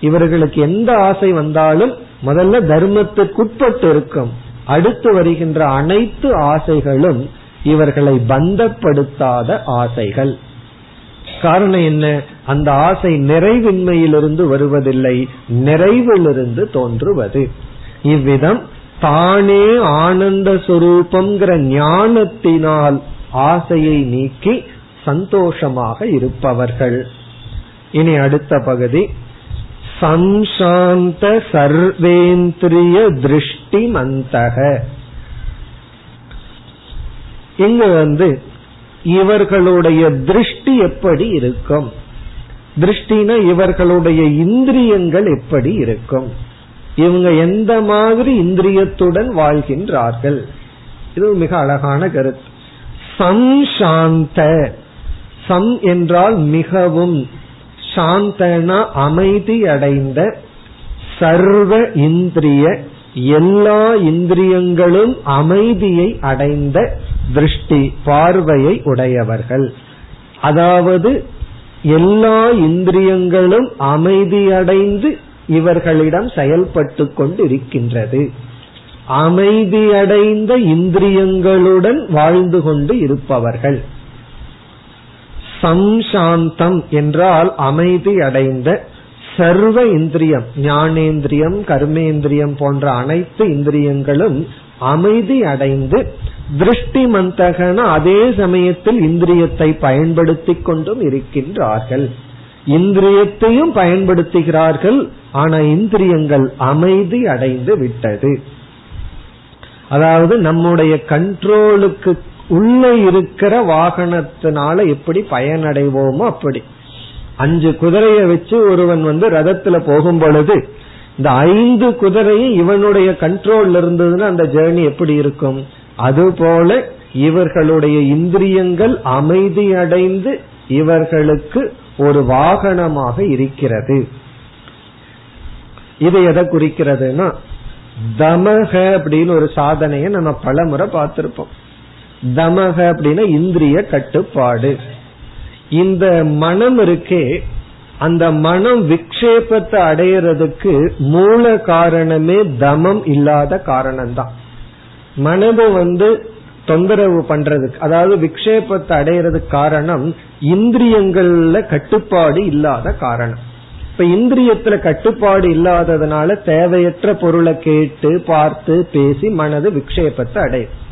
இவர்களுக்கு எந்த ஆசை வந்தாலும் முதல்ல தர்மத்துக்குட்பட்டு இருக்கும். அடுத்து வருகின்ற அனைத்து ஆசைகளும் இவர்களை பந்தப்படுத்தாத ஆசைகள். காரணம் என்ன? அந்த ஆசை நிறைவின்மையிலிருந்து வருவதில்லை நிறைவிலிருந்து தோன்றுவது. இவ்விதம் தானே ஆனந்த சுரூபம்ங்கிற ஞானத்தினால் ஆசையை நீக்கி சந்தோஷமாக இருப்பவர்கள். இனி அடுத்த பகுதி. சம்சாந்த சர்வேந்திரிய திருஷ்டி மந்தக இங்க வந்து இவர்களுடைய திருஷ்டி எப்படி இருக்கும்? திருஷ்டினா இவர்களுடைய இந்திரியங்கள் எப்படி இருக்கும்? இவங்க எந்த மாதிரி இந்திரியத்துடன் வாழ்கின்றார்கள்? இது மிக அழகான கருத்து. சம்சாந்த சம் என்றால் மிகவும் சாந்தனா அமைதி அடைந்த சர்வ இந்திரிய எல்லா இந்திரியங்களும் அமைதியை அடைந்த திருஷ்டி பார்வையை உடையவர்கள். அதாவது எல்லா இந்திரியங்களும் அமைதியடைந்து இவர்களிடம் செயல்பட்டு கொண்டிருக்கின்றது. அமைதியடைந்த இந்திரியங்களுடன் வாழ்ந்து கொண்டு இருப்பவர்கள். சம்சாந்தம் என்றால் அமைதி அடைந்த சர்வ இந்திரியம் ஞானேந்திரியம் கர்மேந்திரியம் போன்ற அனைத்து இந்திரியங்களும் அமைதி அடைந்து திருஷ்டி மந்தகன அதே சமயத்தில் இந்திரியத்தை பயன்படுத்தி கொண்டும் இருக்கின்றார்கள். இந்திரியத்தையும் பயன்படுத்துகிறார்கள் ஆனா இந்திரியங்கள் அமைதி அடைந்து விட்டது. அதாவது நம்முடைய கண்ட்ரோலுக்கு உள்ள இருக்கிற வாகனத்தினால எப்படி பயனடைவோமோ அப்படி. அஞ்சு குதிரையை வச்சு ஒருவன் வந்து ரதத்துல போகும் பொழுது இந்த ஐந்து குதிரையும் இவனுடைய கண்ட்ரோல்ல இருந்ததுன்னா அந்த ஜேர்னி எப்படி இருக்கும்? அதுபோல இவர்களுடைய இந்திரியங்கள் அமைதியடைந்து இவர்களுக்கு ஒரு வாகனமாக இருக்கிறது. இது எதை குறிக்கிறதுனா தமக அப்படின்னு ஒரு சாதனையை நம்ம பல முறை பார்த்திருப்போம். தமக அப்படின்னா இந்திரிய கட்டுப்பாடு. இந்த மனம் இருக்கே அந்த மனம் விக்ஷேபத்தை அடையிறதுக்கு மூல காரணமே தமம் இல்லாத காரணம்தான். மனது வந்து தொந்தரவு பண்றதுக்கு அதாவது விக்ஷேபத்தை அடையிறதுக்கு காரணம் இந்திரியங்கள்ல கட்டுப்பாடு இல்லாத காரணம். இப்ப இந்திரியத்துல கட்டுப்பாடு இல்லாததுனால தேவையற்ற பொருளை கேட்டு பார்த்து பேசி மனது விக்ஷேபத்தை அடையும்.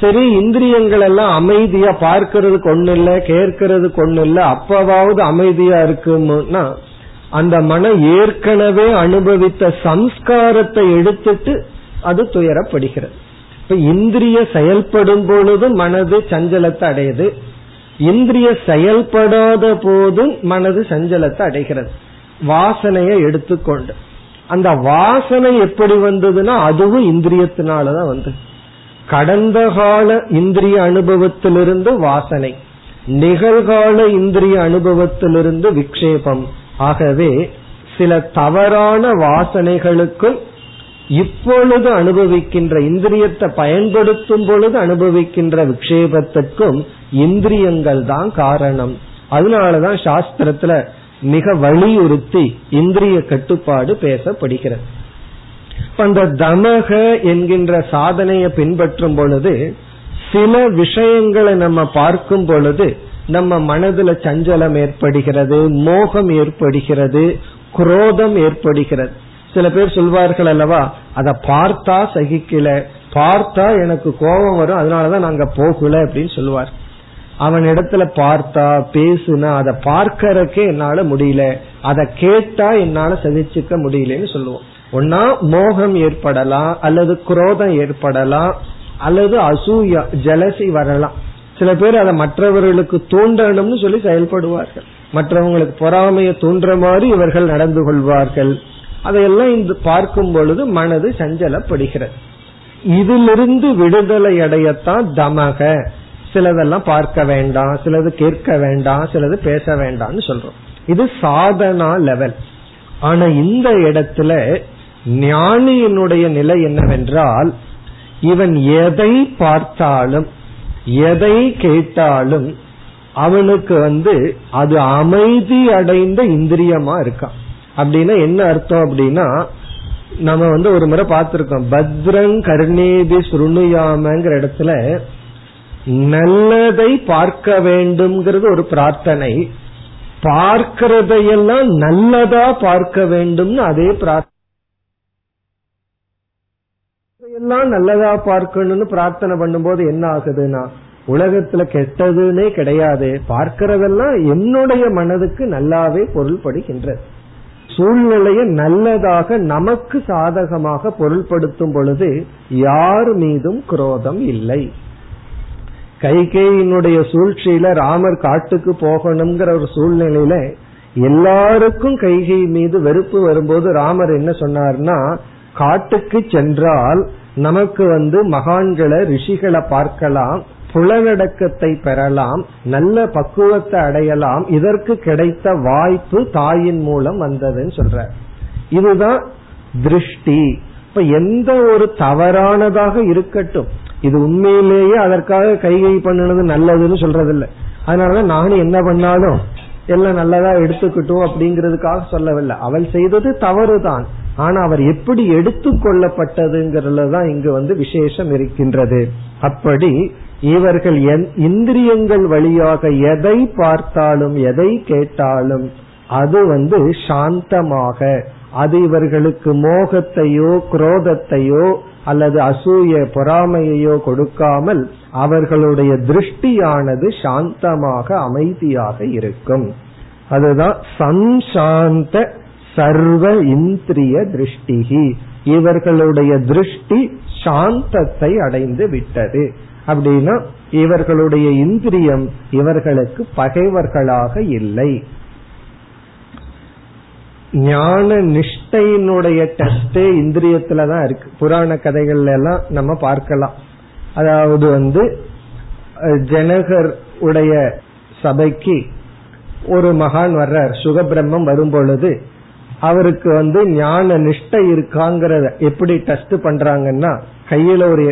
சரி இந்திரியங்கள் எல்லாம் அமைதியா பார்க்கறதுக்கு ஒண்ணு இல்ல கேட்கறதுக்கு ஒண்ணு இல்ல அப்பவாவது அமைதியா இருக்கும்னா அந்த மனம் ஏற்கனவே அனுபவித்த சம்ஸ்காரத்தை எடுத்துட்டு அது துயரப்படுகிறது. இப்ப இந்திரிய செயல்படும் பொழுதும் மனது சஞ்சலத்தை அடையுது. இந்திரிய செயல்படாத போதும் மனது சஞ்சலத்தை அடைகிறது. வாசனையை எடுத்துக்கொண்டு. அந்த வாசனை எப்படி வந்ததுன்னா அதுவும் இந்திரியத்தினாலதான் வந்தது. கடந்த கால இந்திரிய அனுபவத்திலிருந்து வாசனை நிகழ்கால இந்திரிய அனுபவத்திலிருந்து விக்ஷேபம். ஆகவே சில தவறான வாசனைகளுக்கும் இப்பொழுது அனுபவிக்கின்ற இந்திரியத்தை பயன்படுத்தும் பொழுது அனுபவிக்கின்ற விக்ஷேபத்திற்கும் இந்திரியங்கள் தான் காரணம். அதனாலதான் சாஸ்திரத்துல மிக வலியுறுத்தி இந்திரிய கட்டுப்பாடு பேசப்படுகிறது. அந்த தமக என்கின்ற சாதனையை பின்பற்றும் பொழுது சில விஷயங்களை நம்ம பார்க்கும் பொழுது நம்ம மனதுல சஞ்சலம் ஏற்படுகிறது மோகம் ஏற்படுகிறது குரோதம் ஏற்படுகிறது. சில பேர் சொல்வார்கள் அல்லவா அதை பார்த்தா சகிக்கல பார்த்தா எனக்கு கோபம் வரும் அதனாலதான் நாங்க போகல அப்படின்னு சொல்லுவார் அவன் இடத்துல பார்த்தா பேசுனா அதை பார்க்கறக்கே என்னால முடியல அதை கேட்டா என்னால சகிச்சுக்க முடியலன்னு சொல்லுவோம். ஒன்னா மோகம் ஏற்படலாம் அல்லது குரோதம் ஏற்படலாம் அல்லது அசூயா ஜலசி வரலாம். சில பேர் அதை மற்றவர்களுக்கு தூண்டணும்னு சொல்லி செயல்படுவார்கள். மற்றவங்களுக்கு பொறாமையை தூண்டுற மாதிரி இவர்கள் நடந்து கொள்வார்கள். அதையெல்லாம் இந்த பார்க்கும் பொழுது மனது சஞ்சலப்படுகிறது. இதிலிருந்து விடுதலை அடையத்தான் தமக. சிலதெல்லாம் பார்க்க வேண்டாம் சிலது கேட்க வேண்டாம் சிலது பேச வேண்டாம்னு சொல்றோம். இது சாதனா லெவல் ஆனா இந்த இடத்துல ஞானியினுடைய நிலை என்னவென்றால் இவன் எதை பார்த்தாலும் எதை கேட்டாலும் அவனுக்கு வந்து அது அமைதி அடைந்த இந்திரியமா இருக்கான். அப்படின்னா என்ன அர்த்தம் அப்படின்னா நம்ம வந்து ஒரு முறை பார்த்திருக்கோம். பத்ரங் கர்ணேபி சுருணுயாமங்கிற இடத்துல நல்லதை பார்க்க வேண்டும்ங்கிறது ஒரு பிரார்த்தனை. பார்க்கிறதையெல்லாம் நல்லதா பார்க்க வேண்டும்னு அதே பிரார்த்தனை எல்லாம் நல்லதா பார்க்கணும்னு பிரார்த்தனை பண்ணும்போது என்ன ஆகுதுன்னா உலகத்துல கெட்டதுன்னே கிடையாது. பார்க்கிறதெல்லாம் என்னுடைய மனதுக்கு நல்லாவே பொருள்படுகின்றது. சூழ்நிலையை நல்லதாக நமக்கு சாதகமாக பொருள்படுத்தும் பொழுது யார் மீதும் குரோதம் இல்லை. கைகேயினுடைய சூழ்ச்சியில ராமர் காட்டுக்கு போகணுங்கிற ஒரு சூழ்நிலையில எல்லாருக்கும் கைகை மீது வெறுப்பு வரும்போது ராமர் என்ன சொன்னார்னா காட்டுக்கு சென்றால் நமக்கு வந்து மகான்களை ரிஷிகளை பார்க்கலாம் புலனடக்கத்தை பெறலாம் நல்ல பக்குவத்தை அடையலாம் இதற்கு கிடைத்த வாய்ப்பு தாயின் மூலம் வந்ததுன்னு சொல்ற இதுதான் திருஷ்டி. இப்ப எந்த ஒரு தவறானதாக இருக்கட்டும் இது உண்மையிலேயே அதற்காக கைகை பண்ணினது நல்லதுன்னு சொல்றதில்ல. அதனாலதான் நானும் என்ன பண்ணாலும் எல்லாம் நல்லதா எடுத்துக்கிட்டோம் அப்படிங்கறதுக்காக சொல்லவில்லை. அவள் செய்தது தவறுதான். ஆனா அவர் எப்படி எடுத்துக்கொள்ளப்பட்டதுங்கிறதுல தான் இங்கு வந்து விசேஷம் இருக்கின்றது. அப்படி இவர்கள் இந்திரியங்கள் வழியாக எதை பார்த்தாலும் எதை கேட்டாலும் அது வந்து சாந்தமாக அது இவர்களுக்கு மோகத்தையோ குரோதத்தையோ அல்லது அசூய பொறாமையையோ கொடுக்காமல் அவர்களுடைய திருஷ்டியானது சாந்தமாக அமைதியாக இருக்கும். அதுதான் சம்சாந்த சர்வ இந்திரிய திருஷ்டிகி. இவர்களுடைய திருஷ்டி சாந்தத்தை அடைந்து விட்டது. அப்படின்னா இவர்களுடைய இந்திரியம் இவர்களுக்கு பகைவர்களாக இல்லை. ஞான நிஷ்டையினுடைய டெஸ்டே இந்திரியத்துல தான் இருக்கு. புராண கதைகள்ல எல்லாம் நம்ம பார்க்கலாம். அதாவது வந்து ஜனகர் உடைய சபைக்கு ஒரு மகான் வர்றார். சுகபிரம்மம் வரும் பொழுது அவருக்கு வந்து ஞான நிஷ்டை இருக்காங்கிறத எப்படி டெஸ்ட் பண்றாங்கன்னா கையில ஒரு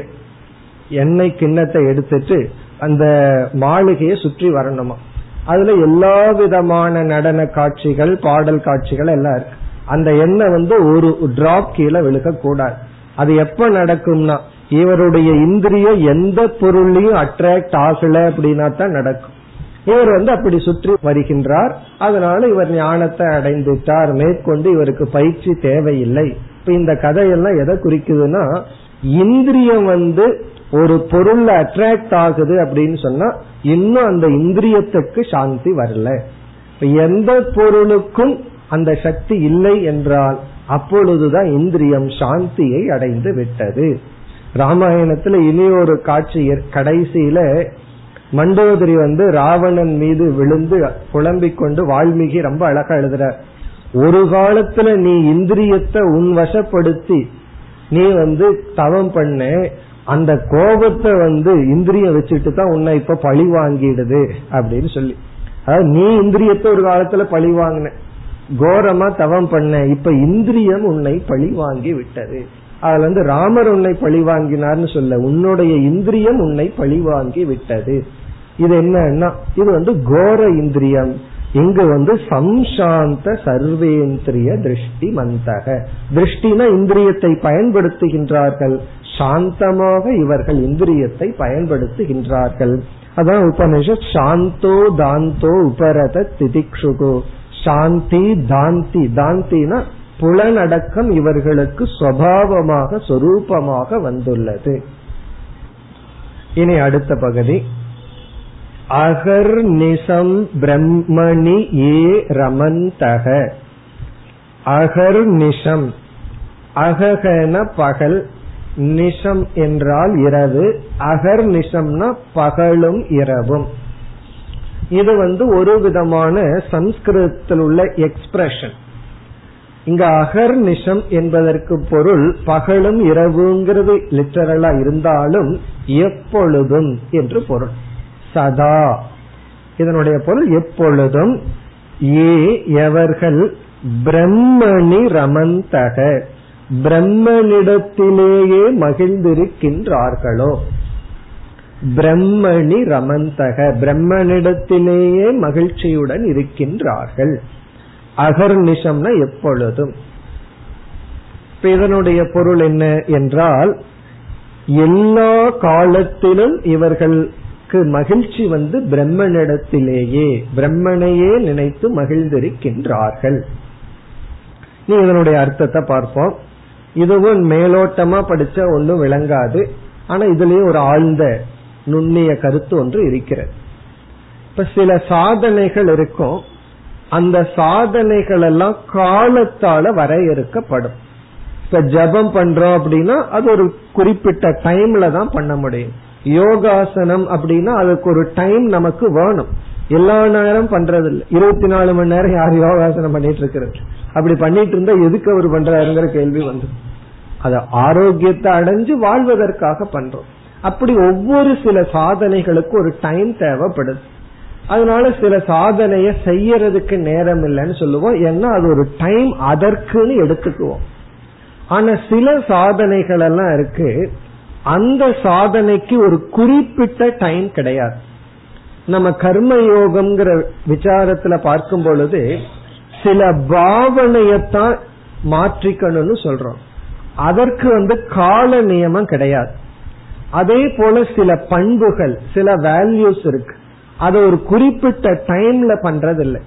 எண்ணெய் கிண்ணத்தை எடுத்துட்டு அந்த மாளிகையை சுற்றி வரணுமா. அதுல எல்லா விதமான நடன காட்சிகள் பாடல் காட்சிகள் எல்லாம் இருக்கு. அந்த எண்ணெய் வந்து ஒரு டிராப் கீழே விழுக கூடாது அது எப்ப நடக்கும்னா இவருடைய இந்திரியம் எந்த பொருளையும் அட்ராக்ட் ஆகல அப்படின்னா தான் நடக்கும். இவர் வந்து அப்படி சுற்றி வருகின்றார். அதனால இவர் ஞானத்தை அடைந்துட்டார். மேற்கொண்டு இவருக்கு பயிற்சி தேவையில்லை. இப்ப இந்த கதையெல்லாம் எதை குறிக்குதுன்னா இந்திரியம் வந்து ஒரு பொருள் அட்ராக்ட் ஆகுது அப்படின்னு சொன்னா இன்னும் அந்த இந்திரியத்துக்கு சாந்தி வரல. எந்த பொருளுக்கும் அந்த சக்தி இல்லை என்றால் அப்பொழுதுதான் இந்திரியம் சாந்தியை அடைந்து விட்டது. ராமாயணத்துல இனி ஒரு காட்சி கடைசியில மண்டோதரி வந்து ராவணன் மீது விழுந்து புலம்பிக் கொண்டு வால்மீகி ரொம்ப அழகா எழுதுற ஒரு காலத்துல நீ இந்திரியத்தை உன் வசப்படுத்தி நீ வந்து தவம் பண்ண. அந்த கோபத்தை வந்து இந்திரியம் வச்சுட்டு தான் உன்னை இப்ப பழி வாங்கிடுது அப்படின்னு சொல்லி. அதாவது நீ இந்திரியத்தை ஒரு காலத்துல பழி வாங்கின. கோரமா தவம் பண்ண. இப்ப இந்திரியம் உன்னை பழி வாங்கி விட்டது. அதுல வந்து ராமர் உன்னை பழி வாங்கினார்னு சொல்ல உன்னுடைய இந்திரியம் உன்னை பழி வாங்கி விட்டது. இது என்னன்னா இது வந்து கோர இந்திரியம். இங்கு வந்து சம்சாந்த சர்வேந்திரிய திருஷ்டி மந்தக. திருஷ்டினா இந்திரியத்தை பயன்படுத்துகின்றார்கள். சாந்தமாக இவர்கள் இந்திரியத்தை பயன்படுத்துகின்றார்கள். அதான் உபனிஷத் சாந்தோ தாந்தோ உபரத திதிக்ஷுகோ. சாந்தி தாந்தி. தாந்தினா புலனடக்கம் இவர்களுக்கு சுவாவமாக சொரூபமாக வந்துள்ளது. இனி அடுத்த பகுதி. அகர் நிசம் பிரம்மணி ஏ ரமந்தக. அகர் நிஷம் அககன பகல். நிஷம் என்றால் இரவு. அகர் நிஷம்னா பகலும் இரவும். இது வந்து ஒரு விதமான சம்ஸ்கிருதத்தில் உள்ள எக்ஸ்பிரஷன் இங்க அகர்நிஷம் என்பதற்கு பொருள் பகலும் இரவுங்கிறது லிட்டரலா இருந்தாலும் எப்பொழுதும் என்று பொருள். சதா. இதனுடைய பொருள் எப்பொழுதும் ஏ எவர்கள் பிரம்மணி ரமந்தக. பிரம்மனிடத்திலேயே மகிழ்ந்திருக்கின்றார்களோ? பிரம்மணி ரமந்தக. பிரம்மனிடத்திலேயே மகிழ்ச்சியுடன் இருக்கின்றார்கள். அகர்நிஷம்னா எப்பொழுதும். இதனுடைய பொருள் என்ன என்றால் எல்லா காலத்திலும் இவர்கள் மகிழ்ச்சி வந்து பிரம்மனிடத்திலேயே பிரம்மனையே நினைத்து மகிழ்ந்திருக்கின்றார்கள். நீ இதனுடைய அர்த்தத்தை பார்ப்போம். இதுவும் மேலோட்டமா படிச்ச ஒன்னும் விளங்காது. ஆனா இதுலயே ஒரு ஆழ்ந்த நுண்ணிய கருத்து ஒன்று இருக்கிறது. இப்ப சில சாதனைகள் இருக்கும். அந்த சாதனைகள் எல்லாம் காலத்தால வரையறுக்கப்படும். இப்ப ஜபம் பண்றோம் அப்படின்னா அது ஒரு குறிப்பிட்ட டைம்ல தான் பண்ண முடியும். யோகாசனம் அப்படின்னா அதுக்கு ஒரு டைம் நமக்கு வேணும். எல்லா நேரம் பண்றது இல்லை இருபத்தி நாலு மணி நேரம் யார் யோகாசனம் பண்ணிட்டு இருக்கிறது? அப்படி பண்ணிட்டு இருந்தா எதுக்கு அவர் பண்றாருங்கிற கேள்வி வந்து அத ஆரோக்கியத்தை அடைஞ்சு வாழ்வதற்காக பண்றோம். அப்படி ஒவ்வொரு சில சாதனைகளுக்கு ஒரு டைம் தேவைப்படுது. அதனால சில சாதனைய செய்யறதுக்கு நேரம் இல்லைன்னு சொல்லுவோம். ஏன்னா அது ஒரு டைம் அதற்குன்னு எடுத்துக்குவோம். ஆனா சில சாதனைகள் எல்லாம் இருக்கு. அந்த சாதனைக்கு ஒரு குறிப்பிட்ட டைம் கிடையாது. நம்ம கர்ம யோகம்ங்கிற விசாரத்துல பார்க்கும் பொழுது சில பாவனையத்தான் மாற்றிக்கணும்னு சொல்றோம். அதற்கு வந்து கால நியமம் கிடையாது. அதே போல சில பண்புகள் சில வேல்யூஸ் இருக்கு. அதை ஒரு குறிப்பிட்ட டைம்ல பண்றதில்லை.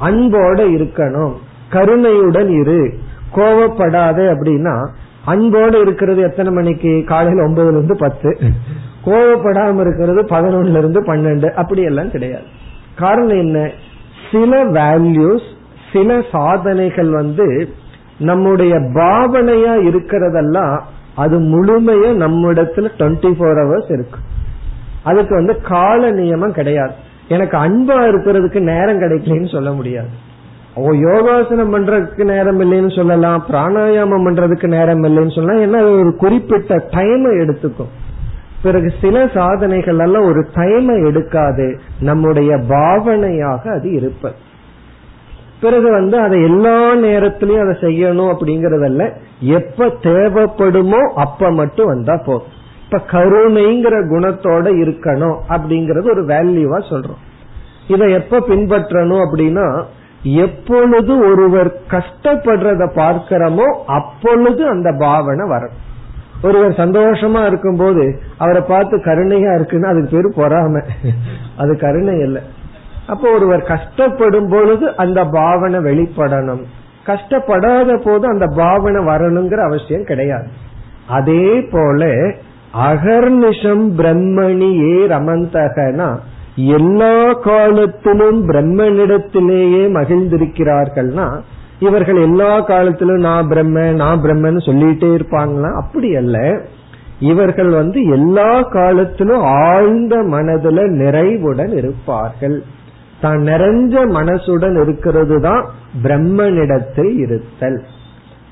அன்போட இருக்கணும். கருணையுடன் இரு. கோவப்படாத அப்படின்னா அன்போடு இருக்கிறது எத்தனை மணிக்கு? காலையில ஒன்பதுல இருந்து பத்து. கோவப்படாம இருக்கிறது பதினொன்னுல இருந்து பன்னெண்டு. அப்படி எல்லாம் கிடையாது. காரணம் என்ன? சில வேல்யூஸ் சில சாதனைகள் வந்து நம்முடைய பாவனையா இருக்கிறதெல்லாம் அது முழுமையா நம்மிடத்துல டுவெண்ட்டி ஃபோர் ஹவர்ஸ் இருக்கு. அதுக்கு வந்து கால நியமம் கிடையாது. எனக்கு அன்பா இருக்கிறதுக்கு நேரம் கிடைக்கலன்னு சொல்ல முடியாது. ஓ யோகாசனம் பண்றதுக்கு நேரம் இல்லைன்னு சொல்லலாம் பிராணாயாமம் பண்றதுக்கு நேரம் இல்லைன்னு சொல்லலாம். ஏன்னா ஒரு குறிப்பிட்ட டைமை எடுத்துக்கும் பிறகு சில சாதனைகள் எல்லாம் ஒரு டைமை எடுக்காது. நம்முடைய பாவனையாக அது இருப்பது. பிறகு வந்து அதை எல்லா நேரத்திலயும் அதை செய்யணும் அப்படிங்கறதல்ல. எப்ப தேவைப்படுமோ அப்ப மட்டும் வந்தா போதும். இப்ப கருணைங்கிற குணத்தோட இருக்கணும் அப்படிங்கறது ஒரு வேல்யூவா சொல்றோம். இதை எப்ப பின்பற்றணும் அப்படின்னா எப்பொழுது ஒருவர் கஷ்டப்படுறத பார்க்கிறோமோ அப்பொழுது அந்த பாவனை வரும். ஒருவர் சந்தோஷமா இருக்கும் போது அவரை பார்த்து கருணையா இருக்குன்னா அதுக்கு பேரு பொறாம. அது கருணை இல்லை. அப்போ ஒருவர் கஷ்டப்படும் பொழுது அந்த பாவனை வெளிப்படணும். கஷ்டப்படாத போது அந்த பாவனை வரணுங்கிற அவசியம் கிடையாது. அதே போல அகர்நிஷம் பிரம்மணியே ஏ ரமந்தகனா எல்லா காலத்திலும் பிரம்மனிடத்திலேயே மகிழ்ந்திருக்கிறார்கள்னா இவர்கள் எல்லா காலத்திலும் நான் பிரம்ம நான் பிரம்மன்னு சொல்லிட்டே இருப்பாங்களா? அப்படி அல்ல. இவர்கள் வந்து எல்லா காலத்திலும் ஆழ்ந்த மனதுல நிறைவுடன் இருப்பார்கள். தான் நிறைஞ்ச மனசுடன் இருக்கிறது தான் பிரம்மனிடத்தில் இருத்தல்.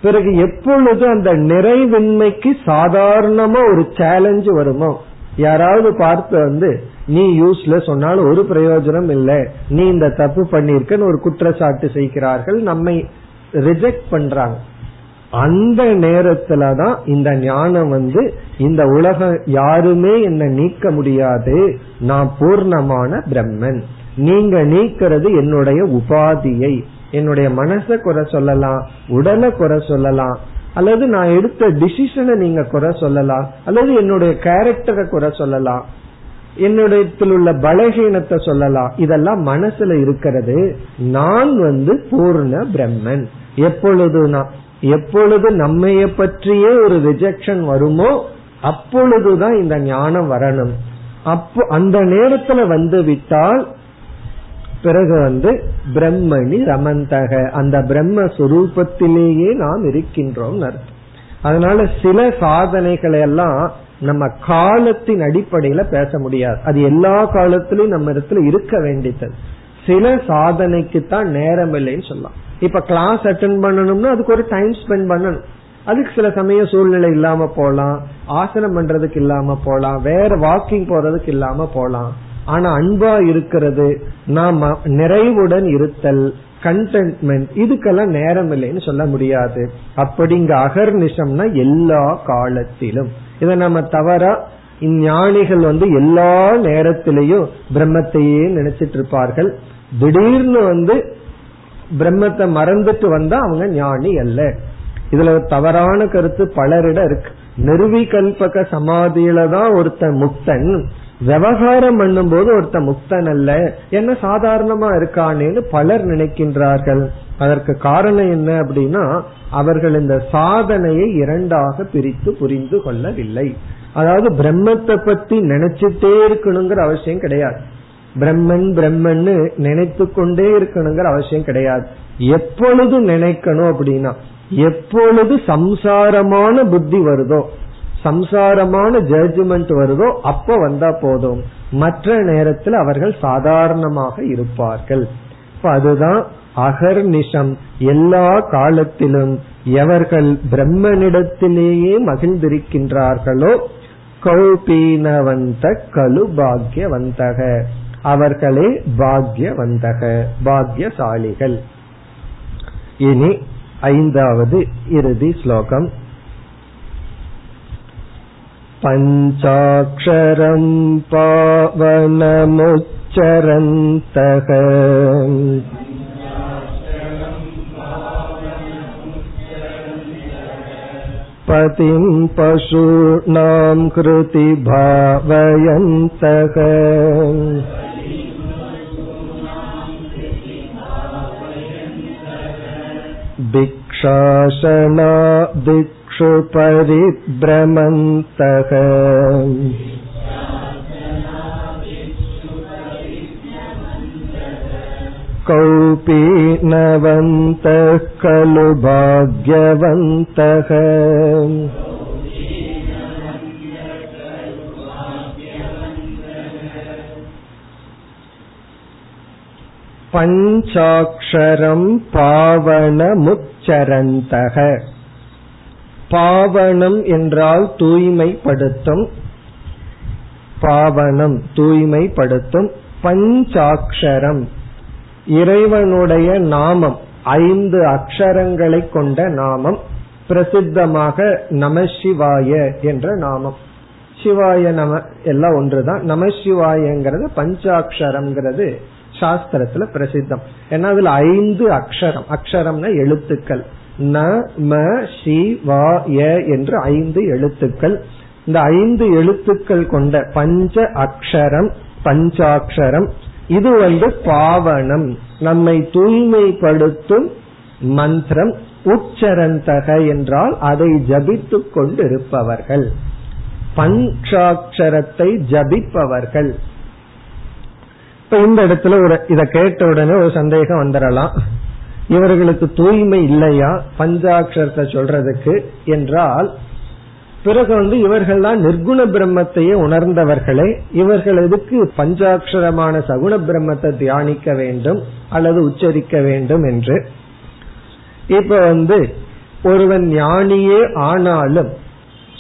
பிறகு எப்பொழுது அந்த நிறைவின்மைக்கு சாதாரணமா ஒரு சேலஞ்சு வருமோ? யாராவது பார்த்து வந்து நீ யூஸ்ல சொன்னாலும் ஒரு பிரயோஜனம் இல்லை. நீ இந்த தப்பு பண்ணிருக்கன்னு ஒரு குற்றச்சாட்டு செய்கிறார்கள். நம்மை ரிஜெக்ட் பண்றாங்க. அந்த நேரத்துல தான் இந்த ஞானம் வந்து இந்த உலகம் யாருமே என்ன நீக்க முடியாது. நான் பூர்ணமான பிரம்மன். நீங்க நீக்கிறது என்னுடைய உபாதியை. என்னுடைய மனசை குறை சொல்லலாம் உடலை குறை சொல்லலாம் அல்லது நான் எடுத்த டிசிஷனை நீங்க குறை சொல்லலாம். அல்லது என்னுடைய கேரக்டரை குறை சொல்லலாம். என்னுடைய உள்ள பலகீனத்தை சொல்லலாம். இதெல்லாம் மனசுல இருக்கிறது. நான் வந்து பூர்ண பிரம்மன். எப்பொழுது நான் எப்பொழுது நம்மைய பற்றியே ஒரு ரிஜெக்ஷன் வருமோ அப்பொழுதுதான் இந்த ஞானம் வரணும். அப்போ அந்த நேரத்துல வந்து விட்டால் பிறகு வந்து பிரம்மணி ரமந்தக. அந்த பிரம்ம சுரூபத்திலேயே நாம் இருக்கின்றோம் அர்த்தம். அதனால சில சாதனைகளை எல்லாம் நம்ம காலத்தின் அடிப்படையில பேச முடியாது. அது எல்லா காலத்திலும் நம்ம இடத்துல இருக்க வேண்டியது. சில சாதனைக்கு தான் நேரம் இல்லைன்னு சொல்லலாம். இப்ப கிளாஸ் அட்டன் பண்ணணும்னா அதுக்கு ஒரு டைம் ஸ்பெண்ட் பண்ணணும். அதுக்கு சில சமயம் சூழ்நிலை இல்லாம போலாம். ஆசனம் பண்றதுக்கு இல்லாம போலாம். வேற வாக்கிங் போறதுக்கு இல்லாம போலாம். ஆனா அன்பா இருக்கிறது நாம நிறைவுடன் இருத்தல் கண்டென்ட்மெண்ட் இதுக்கெல்லாம் நேரம் இல்லைன்னு சொல்ல முடியாது. அப்படிங்க அகர்நிஷம்னா எல்லா காலத்திலும். இதை நம்ம தவறா இஞ்ஞானிகள் வந்து எல்லா நேரத்திலையும் பிரம்மத்தையே நினைச்சிட்டு இருப்பார்கள். திடீர்னு வந்து பிரம்மத்தை மறந்துட்டு வந்தா அவங்க ஞானி அல்ல. இதுல ஒரு தவறான கருத்து பலரிடம் இருக்கு. நிர்விகல்பக சமாதியில தான் ஒருத்தன் முக்தன். விவகாரம் பண்ணும் போது ஒருத்த முக்தன் அல்ல என்ன சாதாரணமா இருக்கானேன்னு பலர் நினைக்கின்றார்கள். அதற்கு காரணம் என்ன அப்படின்னா அவர்கள் இந்த சாதனையை இரண்டாக பிரித்து புரிந்து கொள்ளவில்லை. அதாவது பிரம்மத்தை பத்தி நினைச்சிட்டே இருக்கணுங்கிற அவசியம் கிடையாது. பிரம்மன் பிரம்மன்னு நினைத்து கொண்டே இருக்கணுங்கிற அவசியம் கிடையாது. எப்பொழுது நினைக்கணும் அப்படின்னா எப்பொழுது சம்சாரமான புத்தி வருதோ சம்சாரமான ஜட்ஜ்மெண்ட் வருதோ அப்ப வந்தா போதும். மற்ற நேரத்தில் அவர்கள் சாதாரணமாக இருப்பார்கள். அதுதான் அகர்நிஷம். எல்லா காலத்திலும் எவர்கள் பிரம்மனிடத்திலேயே மகிழ்ந்திருக்கின்றார்களோ கௌபீனவந்த கலு பாக்யவந்தக அவர்களே பாக்யவந்தக பாக்யசாலிகள். இனி ஐந்தாவது இறுதி ஸ்லோகம். पञ्चाक्षरम् पावनमुच्चरन्तः पतिं पशूनां कृति भावयन्तः भिक्षासना दिक्षु परिभ्रमन्तः कौपी नवन्तः खलु भाग्यवन्तः पञ्चाक्षरम् पावनमुच्चरन्तः பாவனம் என்றால் தூய்மைப்படுத்தும். பாவனம் தூய்மைப்படுத்தும். பஞ்சாட்சரம் இறைவனுடைய நாமம் ஐந்து அக்ஷரங்களை கொண்ட நாமம் பிரசித்தமாக நமசிவாய என்ற நாமம். சிவாய நம எல்லாம் ஒன்றுதான். நமசிவாயங்கிறது பஞ்சாட்சரம்ங்கிறது சாஸ்திரத்துல பிரசித்தம். ஏன்னா அதுல ஐந்து அக்ஷரம். அக்ஷரம்னா எழுத்துக்கள். ந ம ஷி வா ய என்று ஐந்து எழுத்துக்கள். இந்த ஐந்து எழுத்துக்கள் கொண்ட பஞ்ச அக்ஷரம் பஞ்சாட்சரம் இது வந்து பாவனம். நம்மை தூய்மைப்படுத்தும் மந்திரம் உச்சரந்தக என்றால் அதை ஜபித்துக் கொண்டு இருப்பவர்கள் பஞ்சாட்சரத்தை ஜபிப்பவர்கள். இப்ப இந்த இடத்துல ஒரு இத கேட்ட உடனே ஒரு சந்தேகம் வந்துடலாம். இவர்களுக்கு தூய்மை இல்லையா? பஞ்சாட்சரத்தை சொல்றதுக்கு என்றால் பிறகு வந்து இவர்கள்லாம் நிர்குண பிரம்மத்தையே உணர்ந்தவர்களே இவர்கள் எதுக்கு பஞ்சாட்சரமான சகுண பிரம்மத்தை தியானிக்க வேண்டும் அல்லது உச்சரிக்க வேண்டும் என்று? இப்ப வந்து ஒருவன் ஞானியே ஆனாலும்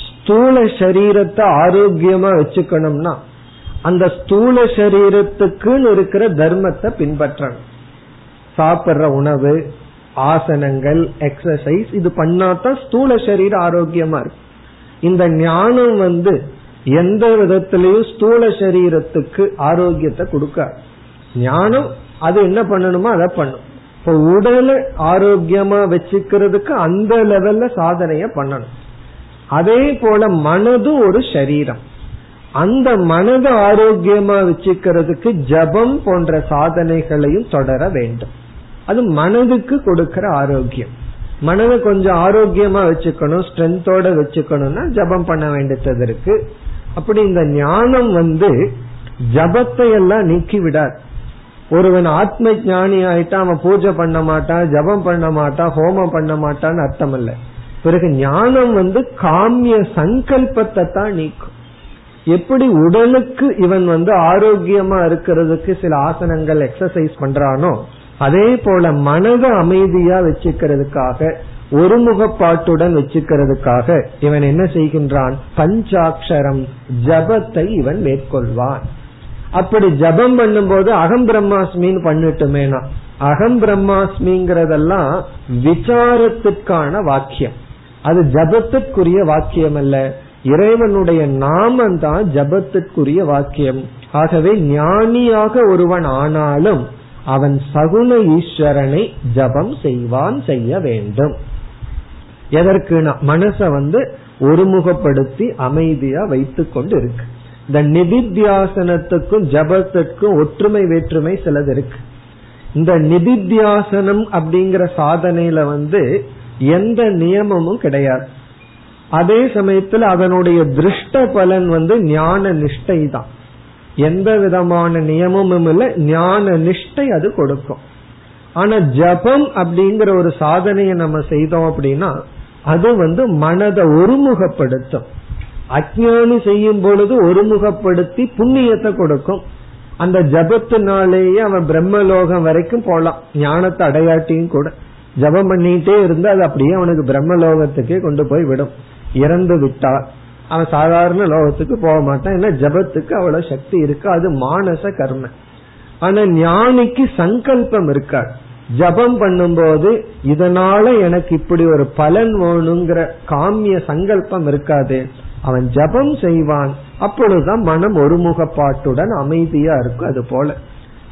ஸ்தூல சரீரத்தை ஆரோக்கியமா வச்சுக்கணும்னா அந்த ஸ்தூல சரீரத்துக்குன்னு இருக்கிற தர்மத்தை பின்பற்றணும். சாப்பிட்ற உணவு ஆசனங்கள் எக்ஸசைஸ் இது பண்ணாதான் ஸ்தூல சரீரம் ஆரோக்கியமா இருக்கு. இந்த ஞானம் வந்து எந்த விதத்திலையும் ஸ்தூல சரீரத்துக்கு ஆரோக்கியத்தை கொடுக்காது. ஞானம் அது என்ன பண்ணணுமோ அதை பண்ணும். இப்போ உடலை ஆரோக்கியமா வச்சுக்கிறதுக்கு அந்த லெவல்ல சாதனைய பண்ணணும். அதே போல மனதும் ஒரு சரீரம். அந்த மனதை ஆரோக்கியமா வச்சுக்கிறதுக்கு ஜபம் போன்ற சாதனைகளையும் தொடர வேண்டும். அது மனதுக்கு கொடுக்கிற ஆரோக்கியம். மனதை கொஞ்சம் ஆரோக்கியமா வச்சுக்கணும் ஸ்ட்ரென்த்தோட வச்சுக்கணும்னா ஜபம் பண்ண வேண்டியது இருக்கு. அப்படி இந்த ஞானம் வந்து ஜபத்தை எல்லாம் நீக்கி விடாது. ஒருவன் ஆத்ம ஞானி ஆயிட்டா அவன் பூஜை பண்ண மாட்டான் ஜபம் பண்ண மாட்டான் ஹோமம் பண்ண மாட்டான்னு அர்த்தம் இல்ல. பிறகு ஞானம் வந்து காமிய சங்கல்பத்தை தான் நீக்கும். எப்படி உடலுக்கு இவன் வந்து ஆரோக்கியமா இருக்கிறதுக்கு சில ஆசனங்கள் எக்ஸசைஸ் பண்றானோ அதே போல மனத அமைதியா வச்சுக்கிறதுக்காக ஒருமுகப்பாட்டுடன் வச்சுக்கிறதுக்காக இவன் என்ன செய்கின்றான்? பஞ்சாட்சரம் ஜபத்தை இவன் மேற்கொள்வான். அப்படி ஜபம் பண்ணும்போது அகம் பிரம்மாஸ்மின்னு பண்ணிட்டுமேனா? அகம் பிரம்மாஸ்மிங்கிறதெல்லாம் விசாரத்துக்கான வாக்கியம். அது ஜபத்துக்குரிய வாக்கியம் அல்ல இறைவனுடைய நாமம் தான் ஜபத்துக்குரிய வாக்கியம். ஆகவே ஞானியாக ஒருவன் ஆனாலும் அவன் சகுன ஈஸ்வரனை ஜபம் செய்வான் செய்ய வேண்டும். எதற்கு மனச வந்து ஒருமுகப்படுத்தி அமைதியா வைத்துக் கொண்டு இருக்கு இந்த நிதித்தியாசனத்துக்கும் ஜபத்துக்கும் ஒற்றுமை வேற்றுமை சிலது இருக்கு. இந்த நிதித்தியாசனம் அப்படிங்கிற சாதனையில வந்து எந்த நியமமும் கிடையாது. அதே சமயத்தில் அதனுடைய திருஷ்ட பலன் வந்து ஞான நிஷ்டை தான் எந்த விதமான நியமமும் இல்லை ஞான நிஷ்டை அது கொடுக்கும். ஆனா ஜபம் அப்படிங்கிற ஒரு சாதனையை நம்ம செய்தோம் அப்படின்னா அது வந்து மனதை ஒருமுகப்படுத்தும். அஜானி செய்யும் பொழுது ஒருமுகப்படுத்தி புண்ணியத்தை கொடுக்கும். அந்த ஜபத்தினாலேயே அவன் பிரம்மலோகம் வரைக்கும் போலாம். ஞானத்தை அடையாட்டியும் கூட. ஜபம் பண்ணிட்டே இருந்து அது அப்படியே அவனுக்கு பிரம்மலோகத்துக்கே கொண்டு போய் விடும். இறந்து விட்டால். அவன் சாதாரண லோகத்துக்கு போக மாட்டான். ஏன்னா ஜபத்துக்கு அவ்வளவு சக்தி இருக்கு? அது மானச கர்ம. ஆனா ஞானிக்கு சங்கல்பம் இருக்காது ஜபம் பண்ணும்போது இதனால எனக்கு இப்படி ஒரு பலன் வேணுங்கிற காமிய சங்கல்பம் இருக்காது. அவன் ஜபம் செய்வான். அப்பொழுதுதான் மனம் ஒருமுகப்பாட்டுடன் அமைதியா இருக்கும். அது போல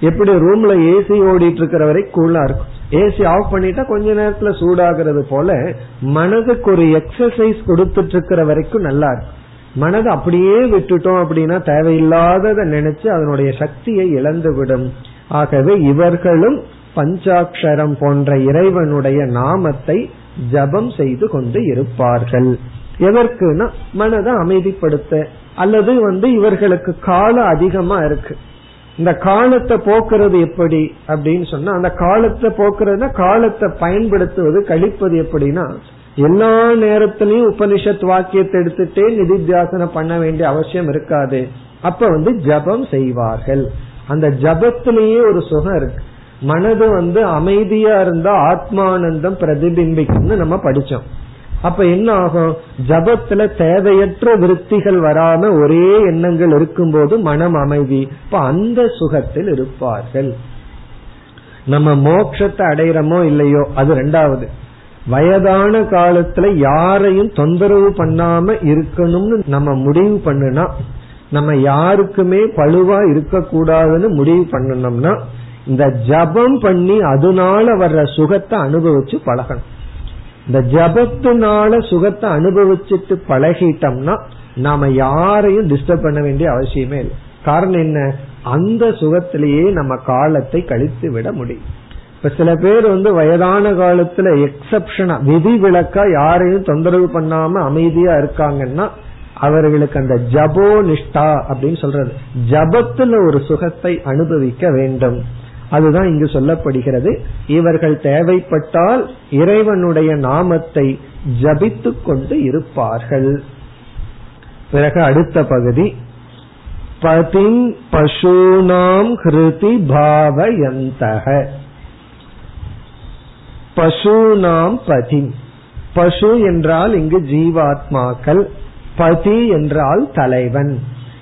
எப்படி ரூம்ல ஏசி ஓடிட்டு இருக்கிற வரை கூலா இருக்கும். ஏசி ஆஃப் பண்ணிட்டா கொஞ்ச நேரத்துல சூடாகிறது போல மனதுக்கு ஒரு எக்ஸசைஸ் கொடுத்துட்டு இருக்கிற வரைக்கும் நல்லா இருக்கும் மனதை அப்படியே விட்டுட்டோம் அப்படின்னா தேவையில்லாததை நினைச்சு அதனுடைய சக்தியை இழந்துவிடும் ஆகவே இவர்களும் பஞ்சாட்சரம் போன்ற இறைவனுடைய நாமத்தை ஜபம் செய்து கொண்டு இருப்பார்கள். எதற்குனா மனதை அமைதிப்படுத்த. அல்லது வந்து இவர்களுக்கு காலம் அதிகமா இருக்கு. இந்த காலத்தை போக்குறது எப்படி அப்படின்னு சொன்னா அந்த காலத்தை போக்குறதுனா காலத்தை பயன்படுத்துவது கழிப்பது எப்படின்னா எல்லா நேரத்திலையும் உபனிஷத் வாக்கியத்தை எடுத்துட்டே நிதித்தியாசனம் பண்ண வேண்டிய அவசியம் இருக்காது. அப்ப வந்து ஜபம் செய்வார்கள். அந்த ஜபத்திலேயே ஒரு சுகம் இருக்கு. மனது வந்து அமைதியா இருந்தா ஆத்மானந்தம் பிரதிபிம்பிக்கும்னு நம்ம படிச்சோம். அப்ப என்ன ஆகும்? ஜபத்துல தேவையற்ற விருத்திகள் வராம ஒரே எண்ணங்கள் இருக்கும்போது மனம் அமைதி. இப்ப அந்த சுகத்தில் இருப்பார்கள். நம்ம மோட்சத்தை அடையிறமோ இல்லையோ? அது ரெண்டாவது. வயதான காலத்துல யாரையும் தொந்தரவு பண்ணாம இருக்கணும்னு நம்ம முடிவு பண்ணுனா நம்ம யாருக்குமே பழுவா இருக்கக்கூடாதுன்னு முடிவு பண்ணணும்னா இந்த ஜபம் பண்ணி அதனால வர்ற சுகத்தை அனுபவிச்சு பழகணும். இந்த ஜபத்தினால சுகத்தை அனுபவிச்சுட்டு பழகிட்டோம்னா நாம யாரையும் டிஸ்டர்ப் பண்ண வேண்டிய அவசியமே இல்லை. காரணம் என்ன? அந்த சுகத்திலேயே நம்ம காலத்தை கழித்து விட முடியும். இப்ப சில பேர் வந்து வயதான காலத்துல எக்ஸப்ஷனா விதி விளக்கா யாரையும் தொந்தரவு பண்ணாம அமைதியா இருக்காங்கன்னா அவர்களுக்கு அந்த ஜபோ நிஷ்டா அப்படின்னு சொல்றது. ஜபத்துல ஒரு சுகத்தை அனுபவிக்க வேண்டும். அதுதான் இங்கு சொல்லப்படுகிறது. இவர்கள் தேவைப்பட்டால் இறைவனுடைய நாமத்தை ஜபித்து கொண்டு இருப்பார்கள். பிறகு அடுத்த பகுதி. பதின் பசூனாம் ஹிருதி பாவயந்தக. பசூனாம் பதி பசு என்றால் இங்கு ஜீவாத்மாக்கள் பதி என்றால் தலைவன்.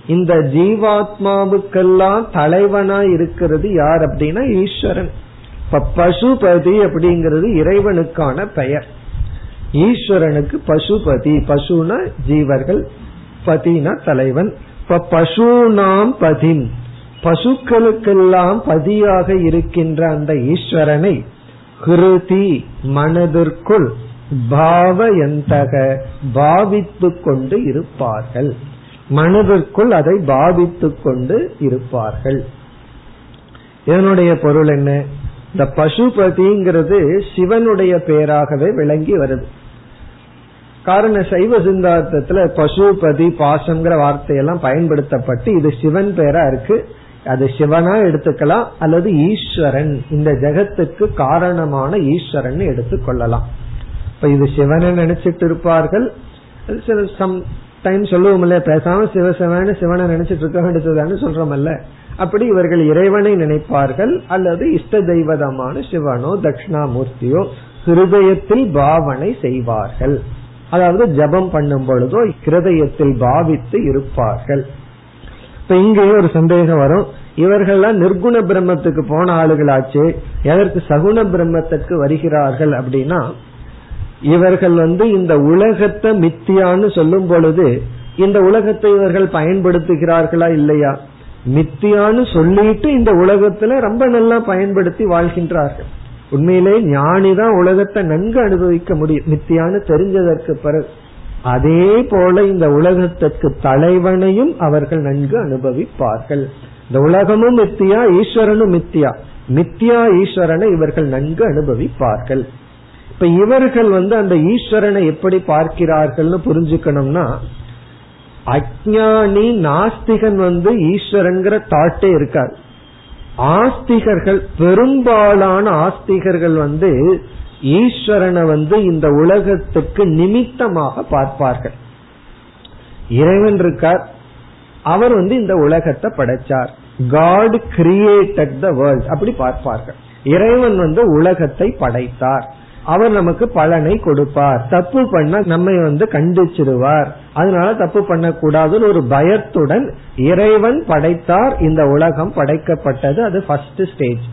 இந்த ஜீவாத்மாவுக்கெல்லாம் தலைவனா இருக்கிறது யார் அப்படின்னா ஈஸ்வரன். இப்ப பசுபதி அப்படிங்கிறது இறைவனுக்கான பெயர். ஈஸ்வரனுக்கு பசுபதி பசுனா ஜீவர்கள் பதினா தலைவன். இப்ப பசுனாம் பதின் பசுக்களுக்கெல்லாம் பதியாக இருக்கின்ற அந்த ஈஸ்வரனை ஹிருதி மனதிற்குள் பாவயந்தக பாவித்து கொண்டு இருப்பார்கள். மனதிற்குள் அதை பாதித்து கொண்டு இருப்பார்கள். இதனுடைய பொருள் என்ன? இந்த பசுபதிங்கிறது சிவனுடைய பெயராகவே விளங்கி வருது. காரண சைவ சிந்தாந்தத்துல பசுபதி பாசங்கிற வார்த்தையெல்லாம் பயன்படுத்தப்பட்டு இது சிவன் பெயரா இருக்கு. அது சிவனா எடுத்துக்கலாம் அல்லது ஈஸ்வரன். இந்த ஜெகத்துக்கு காரணமான ஈஸ்வரன் எடுத்துக்கொள்ளலாம் இப்ப இது சிவனை நினைச்சிட்டு இருப்பார்கள். சம் டைம் சொல்லுவோம் இல்லையா பேசாம சிவசிவன்னு சிவனை நினைச்சிட்டு இருக்க வேண்டியதுதான்னு சொல்றோம்ல அப்படி இவர்கள் இறைவனை நினைப்பார்கள் அல்லது இஷ்ட தெய்வதமான சிவனோ தட்சிணாமூர்த்தியோ ஹிருதயத்தில் பாவனை செய்வார்கள். அதாவது ஜபம் பண்ணும் பொழுதோ ஹிருதயத்தில் பாவித்து இருப்பார்கள். இப்ப இங்கேயே ஒரு சந்தேகம் வரும். இவர்கள்லாம் நிர்குண பிரம்மத்துக்கு போன ஆளுகளாச்சு எதற்கு சகுண பிரம்மத்திற்கு வருகிறார்கள் அப்படின்னா இவர்கள் வந்து இந்த உலகத்தை மித்தியான்னு சொல்லும் பொழுது இந்த உலகத்தை இவர்கள் பயன்படுத்துகிறார்களா இல்லையா? மித்தியான்னு சொல்லிட்டு இந்த உலகத்துல ரொம்ப நல்லா பயன்படுத்தி வாழ்கின்றார்கள். உண்மையிலே ஞானிதான் உலகத்தை நன்கு அனுபவிக்க முடியும். மித்தியான்னு தெரிஞ்சதற்கு பிறகு. அதே போல இந்த உலகத்துக்கு தலைவனையும் அவர்கள் நன்கு அனுபவிப்பார்கள். இந்த உலகமும் மித்தியா ஈஸ்வரனும் மித்தியா. மித்தியா ஈஸ்வரனை இவர்கள் நன்கு அனுபவிப்பார்கள். இப்ப இவர்கள் வந்து அந்த ஈஸ்வரனை எப்படி பார்க்கிறார்கள்னு புரிஞ்சுக்கணும்னா அஜானி நாஸ்திகன் வந்து ஈஸ்வரங்கிற தாட்டே இருக்காது ஆஸ்திகர்கள் பெரும்பாலான ஆஸ்திகர்கள் வந்து ஈஸ்வரனை வந்து இந்த உலகத்துக்கு நிமித்தமாக பார்ப்பார்கள். இறைவன் இருக்கார். அவர் வந்து இந்த உலகத்தை படைச்சார். காட் கிரியேட்டட் த வேர்ல்ட் அப்படி பார்ப்பார்கள். இறைவன் வந்து உலகத்தை படைத்தார். அவர் நமக்கு பலனை கொடுப்பார். தப்பு பண்ண நம்மை வந்து கண்டிச்சிருவார் அதனால தப்பு பண்ணக்கூடாதுன்னு ஒரு பயத்துடன் இறைவன் படைத்தார். இந்த உலகம் படைக்கப்பட்டது. அது ஃபர்ஸ்ட் ஸ்டேஜ்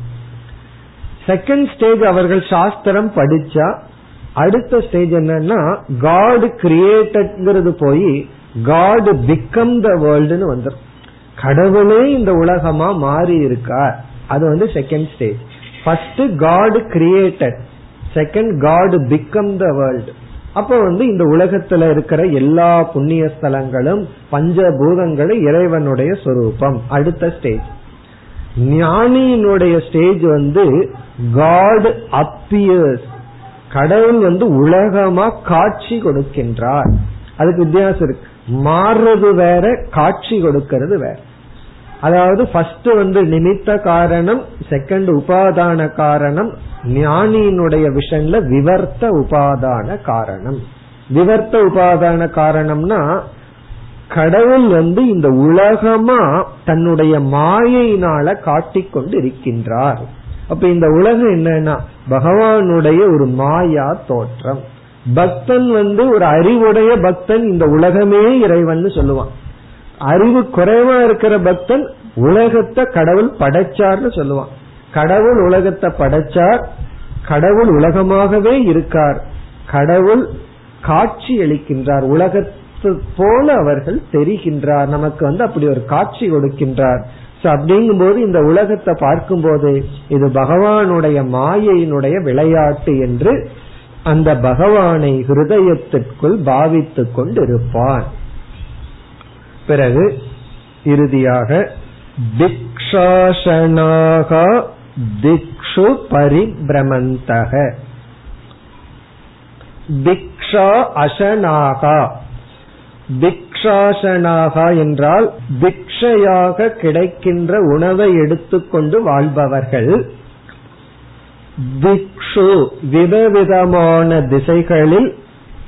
செகண்ட் ஸ்டேஜ் அவர்கள் சாஸ்திரம் படிச்சா அடுத்த ஸ்டேஜ் என்னன்னா காட் கிரியேட்டட்ங்கிறது போய் காட் பிகம் த வேர்ல்டுன்னு வந்துடும் கடவுளே இந்த உலகமா மாறி இருக்கா அது வந்து second stage first God created second God become the world அப்ப வந்து இந்த உலகத்துல இருக்கிற எல்லா புண்ணிய ஸ்தலங்களும் பஞ்சபூதங்களும் இறைவனுடைய சொரூபம். அடுத்த ஸ்டேஜ் ஞானியினுடைய ஸ்டேஜ் வந்து காட் அப்பியர்ஸ் கடவுள் வந்து உலகமா காட்சி கொடுக்கின்றார். அதுக்கு வித்தியாசம் இருக்கு. மாறுறது வேற காட்சி கொடுக்கிறது வேற. அதாவது ஃபர்ஸ்ட் வந்து நிமித்த காரணம் செகண்ட் உபாதான காரணம் ஞானியினுடைய விஷன்ல விவர்த்த உபாதான காரணம். விவர்த்த உபாதான காரணம்னா கடவுள் வந்து இந்த உலகமா தன்னுடைய மாயையினால காட்டிக்கொண்டு இருக்கின்றார் அப்ப இந்த உலகம் என்னன்னா பகவானுடைய ஒரு மாயா தோற்றம். பக்தன் வந்து ஒரு அறிவுடைய பக்தன் இந்த உலகமே இறைவன் சொல்லுவான். அறிவு குறைவா இருக்கிற பக்தன் உலகத்தை கடவுள் படைச்சார்னு சொல்லுவான். கடவுள் உலகத்தை படைச்சார் கடவுள் உலகமாகவே இருக்கார் கடவுள் காட்சி அளிக்கின்றார் உலகத்து போல அவர்கள் தெரிகின்றார் நமக்கு வந்து அப்படி ஒரு காட்சி கொடுக்கின்றார். அப்படிங்கும் போது இந்த உலகத்தை பார்க்கும் போது இது பகவானுடைய மாயையினுடைய விளையாட்டு என்று அந்த பகவானை ஹிருதயத்திற்குள் பாவித்துக் கொண்டிருப்பான் பிறகு இறுதியாக திக்ஷாசனாக திக்ஷு பரிபிரமந்தக. திக்ஷா அசனாகா. திக்ஷாசனாகா என்றால் திக்ஷையாக கிடைக்கின்ற உணவை எடுத்துக்கொண்டு வாழ்பவர்கள் திக்ஷு விதவிதமான திசைகளில்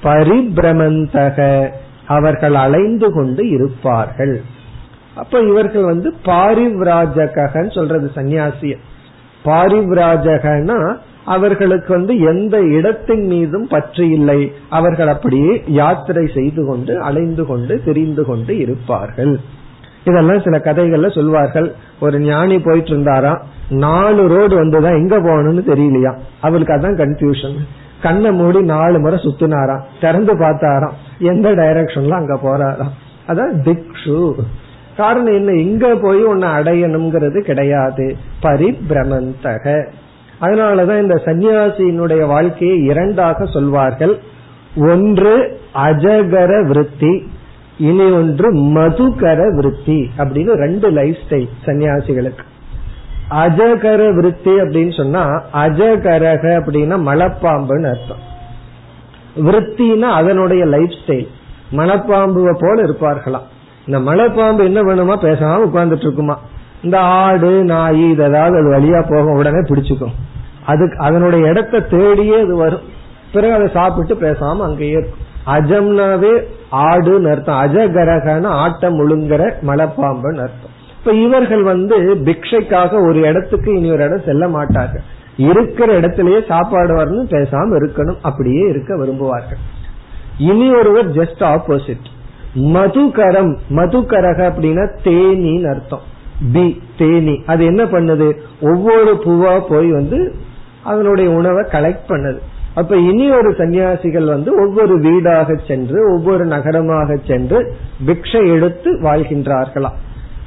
பரிபிரமந்தக. அவர்கள் அலைந்து கொண்டு இருப்பார்கள். அப்ப இவர்கள் வந்து பாரிவ்ராஜகன்னு சொல்றது சன்னியாசிய. பாரிவ்ராஜகனா அவர்களுக்கு வந்து எந்த இடத்தின் மீதும் பற்று இல்லை. அவர்கள் அப்படியே யாத்திரை செய்து கொண்டு அலைந்து கொண்டு தெரிந்து கொண்டு இருப்பார்கள். இதெல்லாம் சில கதைகள்ல சொல்வார்கள். ஒரு ஞானி போயிட்டு இருந்தாராம் நாலு ரோடு வந்துதான் எங்க போகணும்னு தெரியலையா? அவருக்கு அதான் கன்ஃபியூஷன் கண்ணை மூடி நாலு முறை சுத்தினாராம். திறந்து பார்த்தாராம். எந்த டைரக்ஷன்ல அங்க போறாராம் அதான் திக்ஷு காரணம் என்ன? எங்க போய் உன்னை அடையணுங்கிறது கிடையாது. பரிபிரமந்தக. அதனாலதான் இந்த சன்னியாசியினுடைய வாழ்க்கையை இரண்டாக சொல்வார்கள். ஒன்று அஜகர விருத்தி இனி ஒன்று மதுகர விருத்தி அப்படின்னு ரெண்டு லைஃப் ஸ்டைல் சன்னியாசிகளுக்கு அஜகர விருத்தி அப்படின்னு சொன்னா அஜகரக அப்படின்னா மலப்பாம்புன்னு அர்த்தம். விருத்தினா அதனுடைய லைஃப் ஸ்டைல். மலைப்பாம்புவை போல இருப்பார்களாம் இந்த மலைப்பாம்பு என்ன பண்ணுமா பேசாம உட்கார்ந்துட்டு இருக்குமா இந்த ஆடு நாய் இதாவது அது வழியா போகும் உடனே பிடிச்சுக்கும். அதுக்கு அதனுடைய இடத்த தேடியே அது வரும். பிறகு அதை சாப்பிட்டு பேசாம அங்கேயே இருக்கும். அஜம்னாவே ஆடுன்னு அர்த்தம். அஜகரகன ஆட்டம் முழுங்குற மலைப்பாம்புன்னு அர்த்தம். இப்ப இவர்கள் வந்து பிக்ஷைக்காக ஒரு இடத்துக்கு இனி ஒரு இடம் செல்ல மாட்டார்கள். இருக்கிற இடத்திலேயே சாப்பாடு வரணும் பேசாம இருக்கணும். அப்படியே இருக்க விரும்புவார்கள். இனி ஒருவர் ஜஸ்ட் ஆப்போசிட் மதுகரம் மதுகரக அப்படின்னா தேனின்னு அர்த்தம். பி தேனி. அது என்ன பண்ணுது? ஒவ்வொரு பூவா போய் வந்து அதனுடைய உணவை கலெக்ட் பண்ணுது. அப்ப இனி ஒரு சன்னியாசிகள் வந்து ஒவ்வொரு வீடாக சென்று ஒவ்வொரு நகரமாக சென்று பிக்ஷை எடுத்து வாழ்கின்றார்களாம்.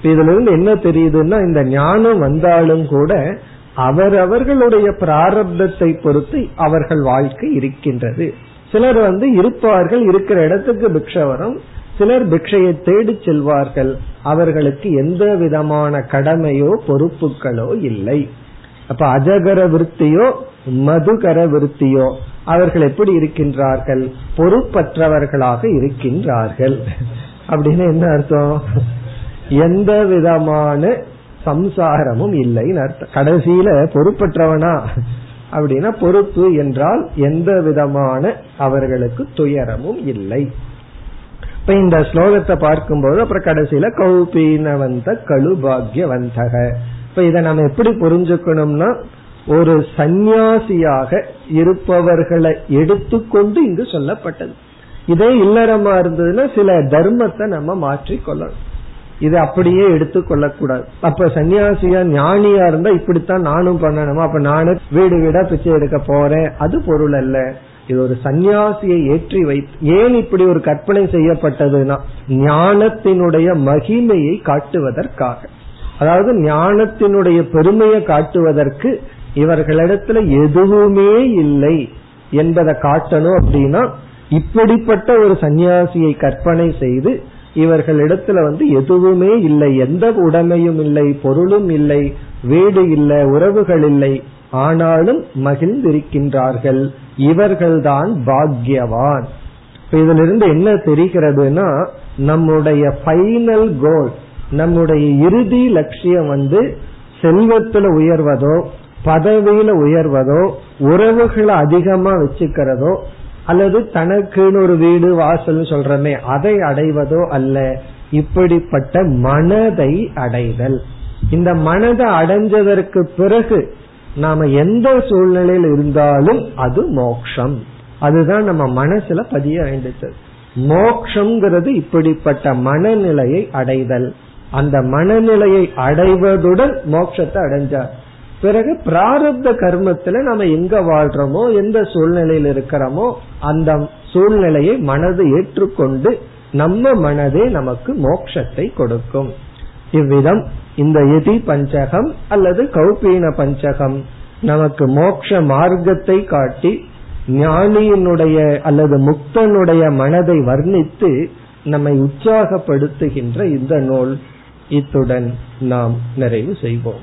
இதுல இருந்து என்ன தெரியுதுன்னா இந்த ஞானம் வந்தாலும் கூட அவரவர்களுடைய பிராரப்தத்தை பொறுத்து அவர்கள் வாழ்க்கை இருக்கின்றது. சிலர் வந்து இருப்பார்கள் இருக்கிற இடத்துக்கு பிக்ஷ வரும். சிலர் பிக்ஷையை தேடி செல்வார்கள். அவர்களுக்கு எந்த விதமான கடமையோ பொறுப்புகளோ இல்லை. அப்ப அஜகர விருத்தியோ மதுகர விருத்தியோ அவர்கள் எப்படி இருக்கின்றார்கள்? பொறுப்பற்றவர்களாக இருக்கின்றார்கள். அப்படின்னு என்ன அர்த்தம்? எந்த விதமான சம்சாரமும் இல்லைன்னு அர்த்தம். கடைசியில பொறுப்பற்றவனா? அப்படின்னா பொறுப்பு என்றால் எந்த விதமான அவர்களுக்கு துயரமும் இல்லை. இப்ப இந்த ஸ்லோகத்தை பார்க்கும்போது அப்புறம் கடைசியில கௌபீனவந்த கழுபாகியவந்தக இப்ப இதை நம்ம எப்படி புரிஞ்சுக்கணும்னா ஒரு சந்நியாசியாக இருப்பவர்களை எடுத்துக்கொண்டு இங்கு சொல்லப்பட்டது. இதே இல்லறமா இருந்ததுன்னா சில தர்மத்தை நம்ம மாற்றிக்கொள்ளணும். இது அப்படியே எடுத்துக்கொள்ளக்கூடாது அப்ப சன்னியாசியா ஞானியா இருந்தா இப்படித்தான் நானும் பண்ணணுமா? அப்ப நானும் வீடு வீடா பிச்சை எடுக்க போறேன். அது பொருள் அல்ல. இது ஒரு சந்நியாசியை ஏற்றி வைத்து ஏன் இப்படி ஒரு கற்பனை செய்யப்பட்டதுன்னா ஞானத்தினுடைய மகிமையை காட்டுவதற்காக. அதாவது ஞானத்தினுடைய பெருமையை காட்டுவதற்கு இவர்களிடத்துல எதுவுமே இல்லை என்பதை காட்டணும் அப்படின்னா இப்படிப்பட்ட ஒரு சந்நியாசியை கற்பனை செய்து இவர்களிடத்துல வந்து எதுவுமே இல்லை. எந்த உடைமையும் இல்லை பொருளும் இல்லை வீடு இல்லை உறவுகள் இல்லை. ஆனாலும் மகிழ்ந்திருக்கின்றார்கள். இவர்கள்தான் பாக்யவான். இதுல இருந்து என்ன தெரிகிறதுனா நம்முடைய ஃபைனல் கோல் நம்முடைய இறுதி லட்சியம் வந்து செல்வத்துல உயர்வதோ பதவியில உயர்வதோ உறவுகளை அதிகமா வச்சுக்கிறதோ அல்லது தனக்குன்னு ஒரு வீடு வாசல் சொல்றமே அதை அடைவதோ அல்ல. இப்படிப்பட்ட மனதை அடைதல். இந்த மனதை அடைஞ்சதற்கு பிறகு நாம எந்த சூழ்நிலையில் இருந்தாலும் அது மோக்ஷம். அதுதான் நம்ம மனசுல பதிய வேண்டியது. மோக்ஷங்கிறது இப்படிப்பட்ட மனநிலையை அடைதல். அந்த மனநிலையை அடைவதுடன் மோட்சத்தை அடைஞ்சார். பிறகு பிராரப்த கர்மத்துல நம்ம எங்க வாழ்றோமோ எந்த சூழ்நிலையில் இருக்கிறோமோ அந்த சூழ்நிலையை மனது ஏற்றுக்கொண்டு நம்ம மனதே நமக்கு மோட்சத்தை கொடுக்கும். இவ்விதம் இந்த எதி பஞ்சகம் அல்லது கௌபீன பஞ்சகம் நமக்கு மோட்ச மார்க்கத்தை காட்டி ஞானியினுடைய அல்லது முக்தனுடைய மனதை வர்ணித்து நம்மை உற்சாகப்படுத்துகின்ற இந்த நூல். இத்துடன் நாம் நிறைவு செய்வோம்.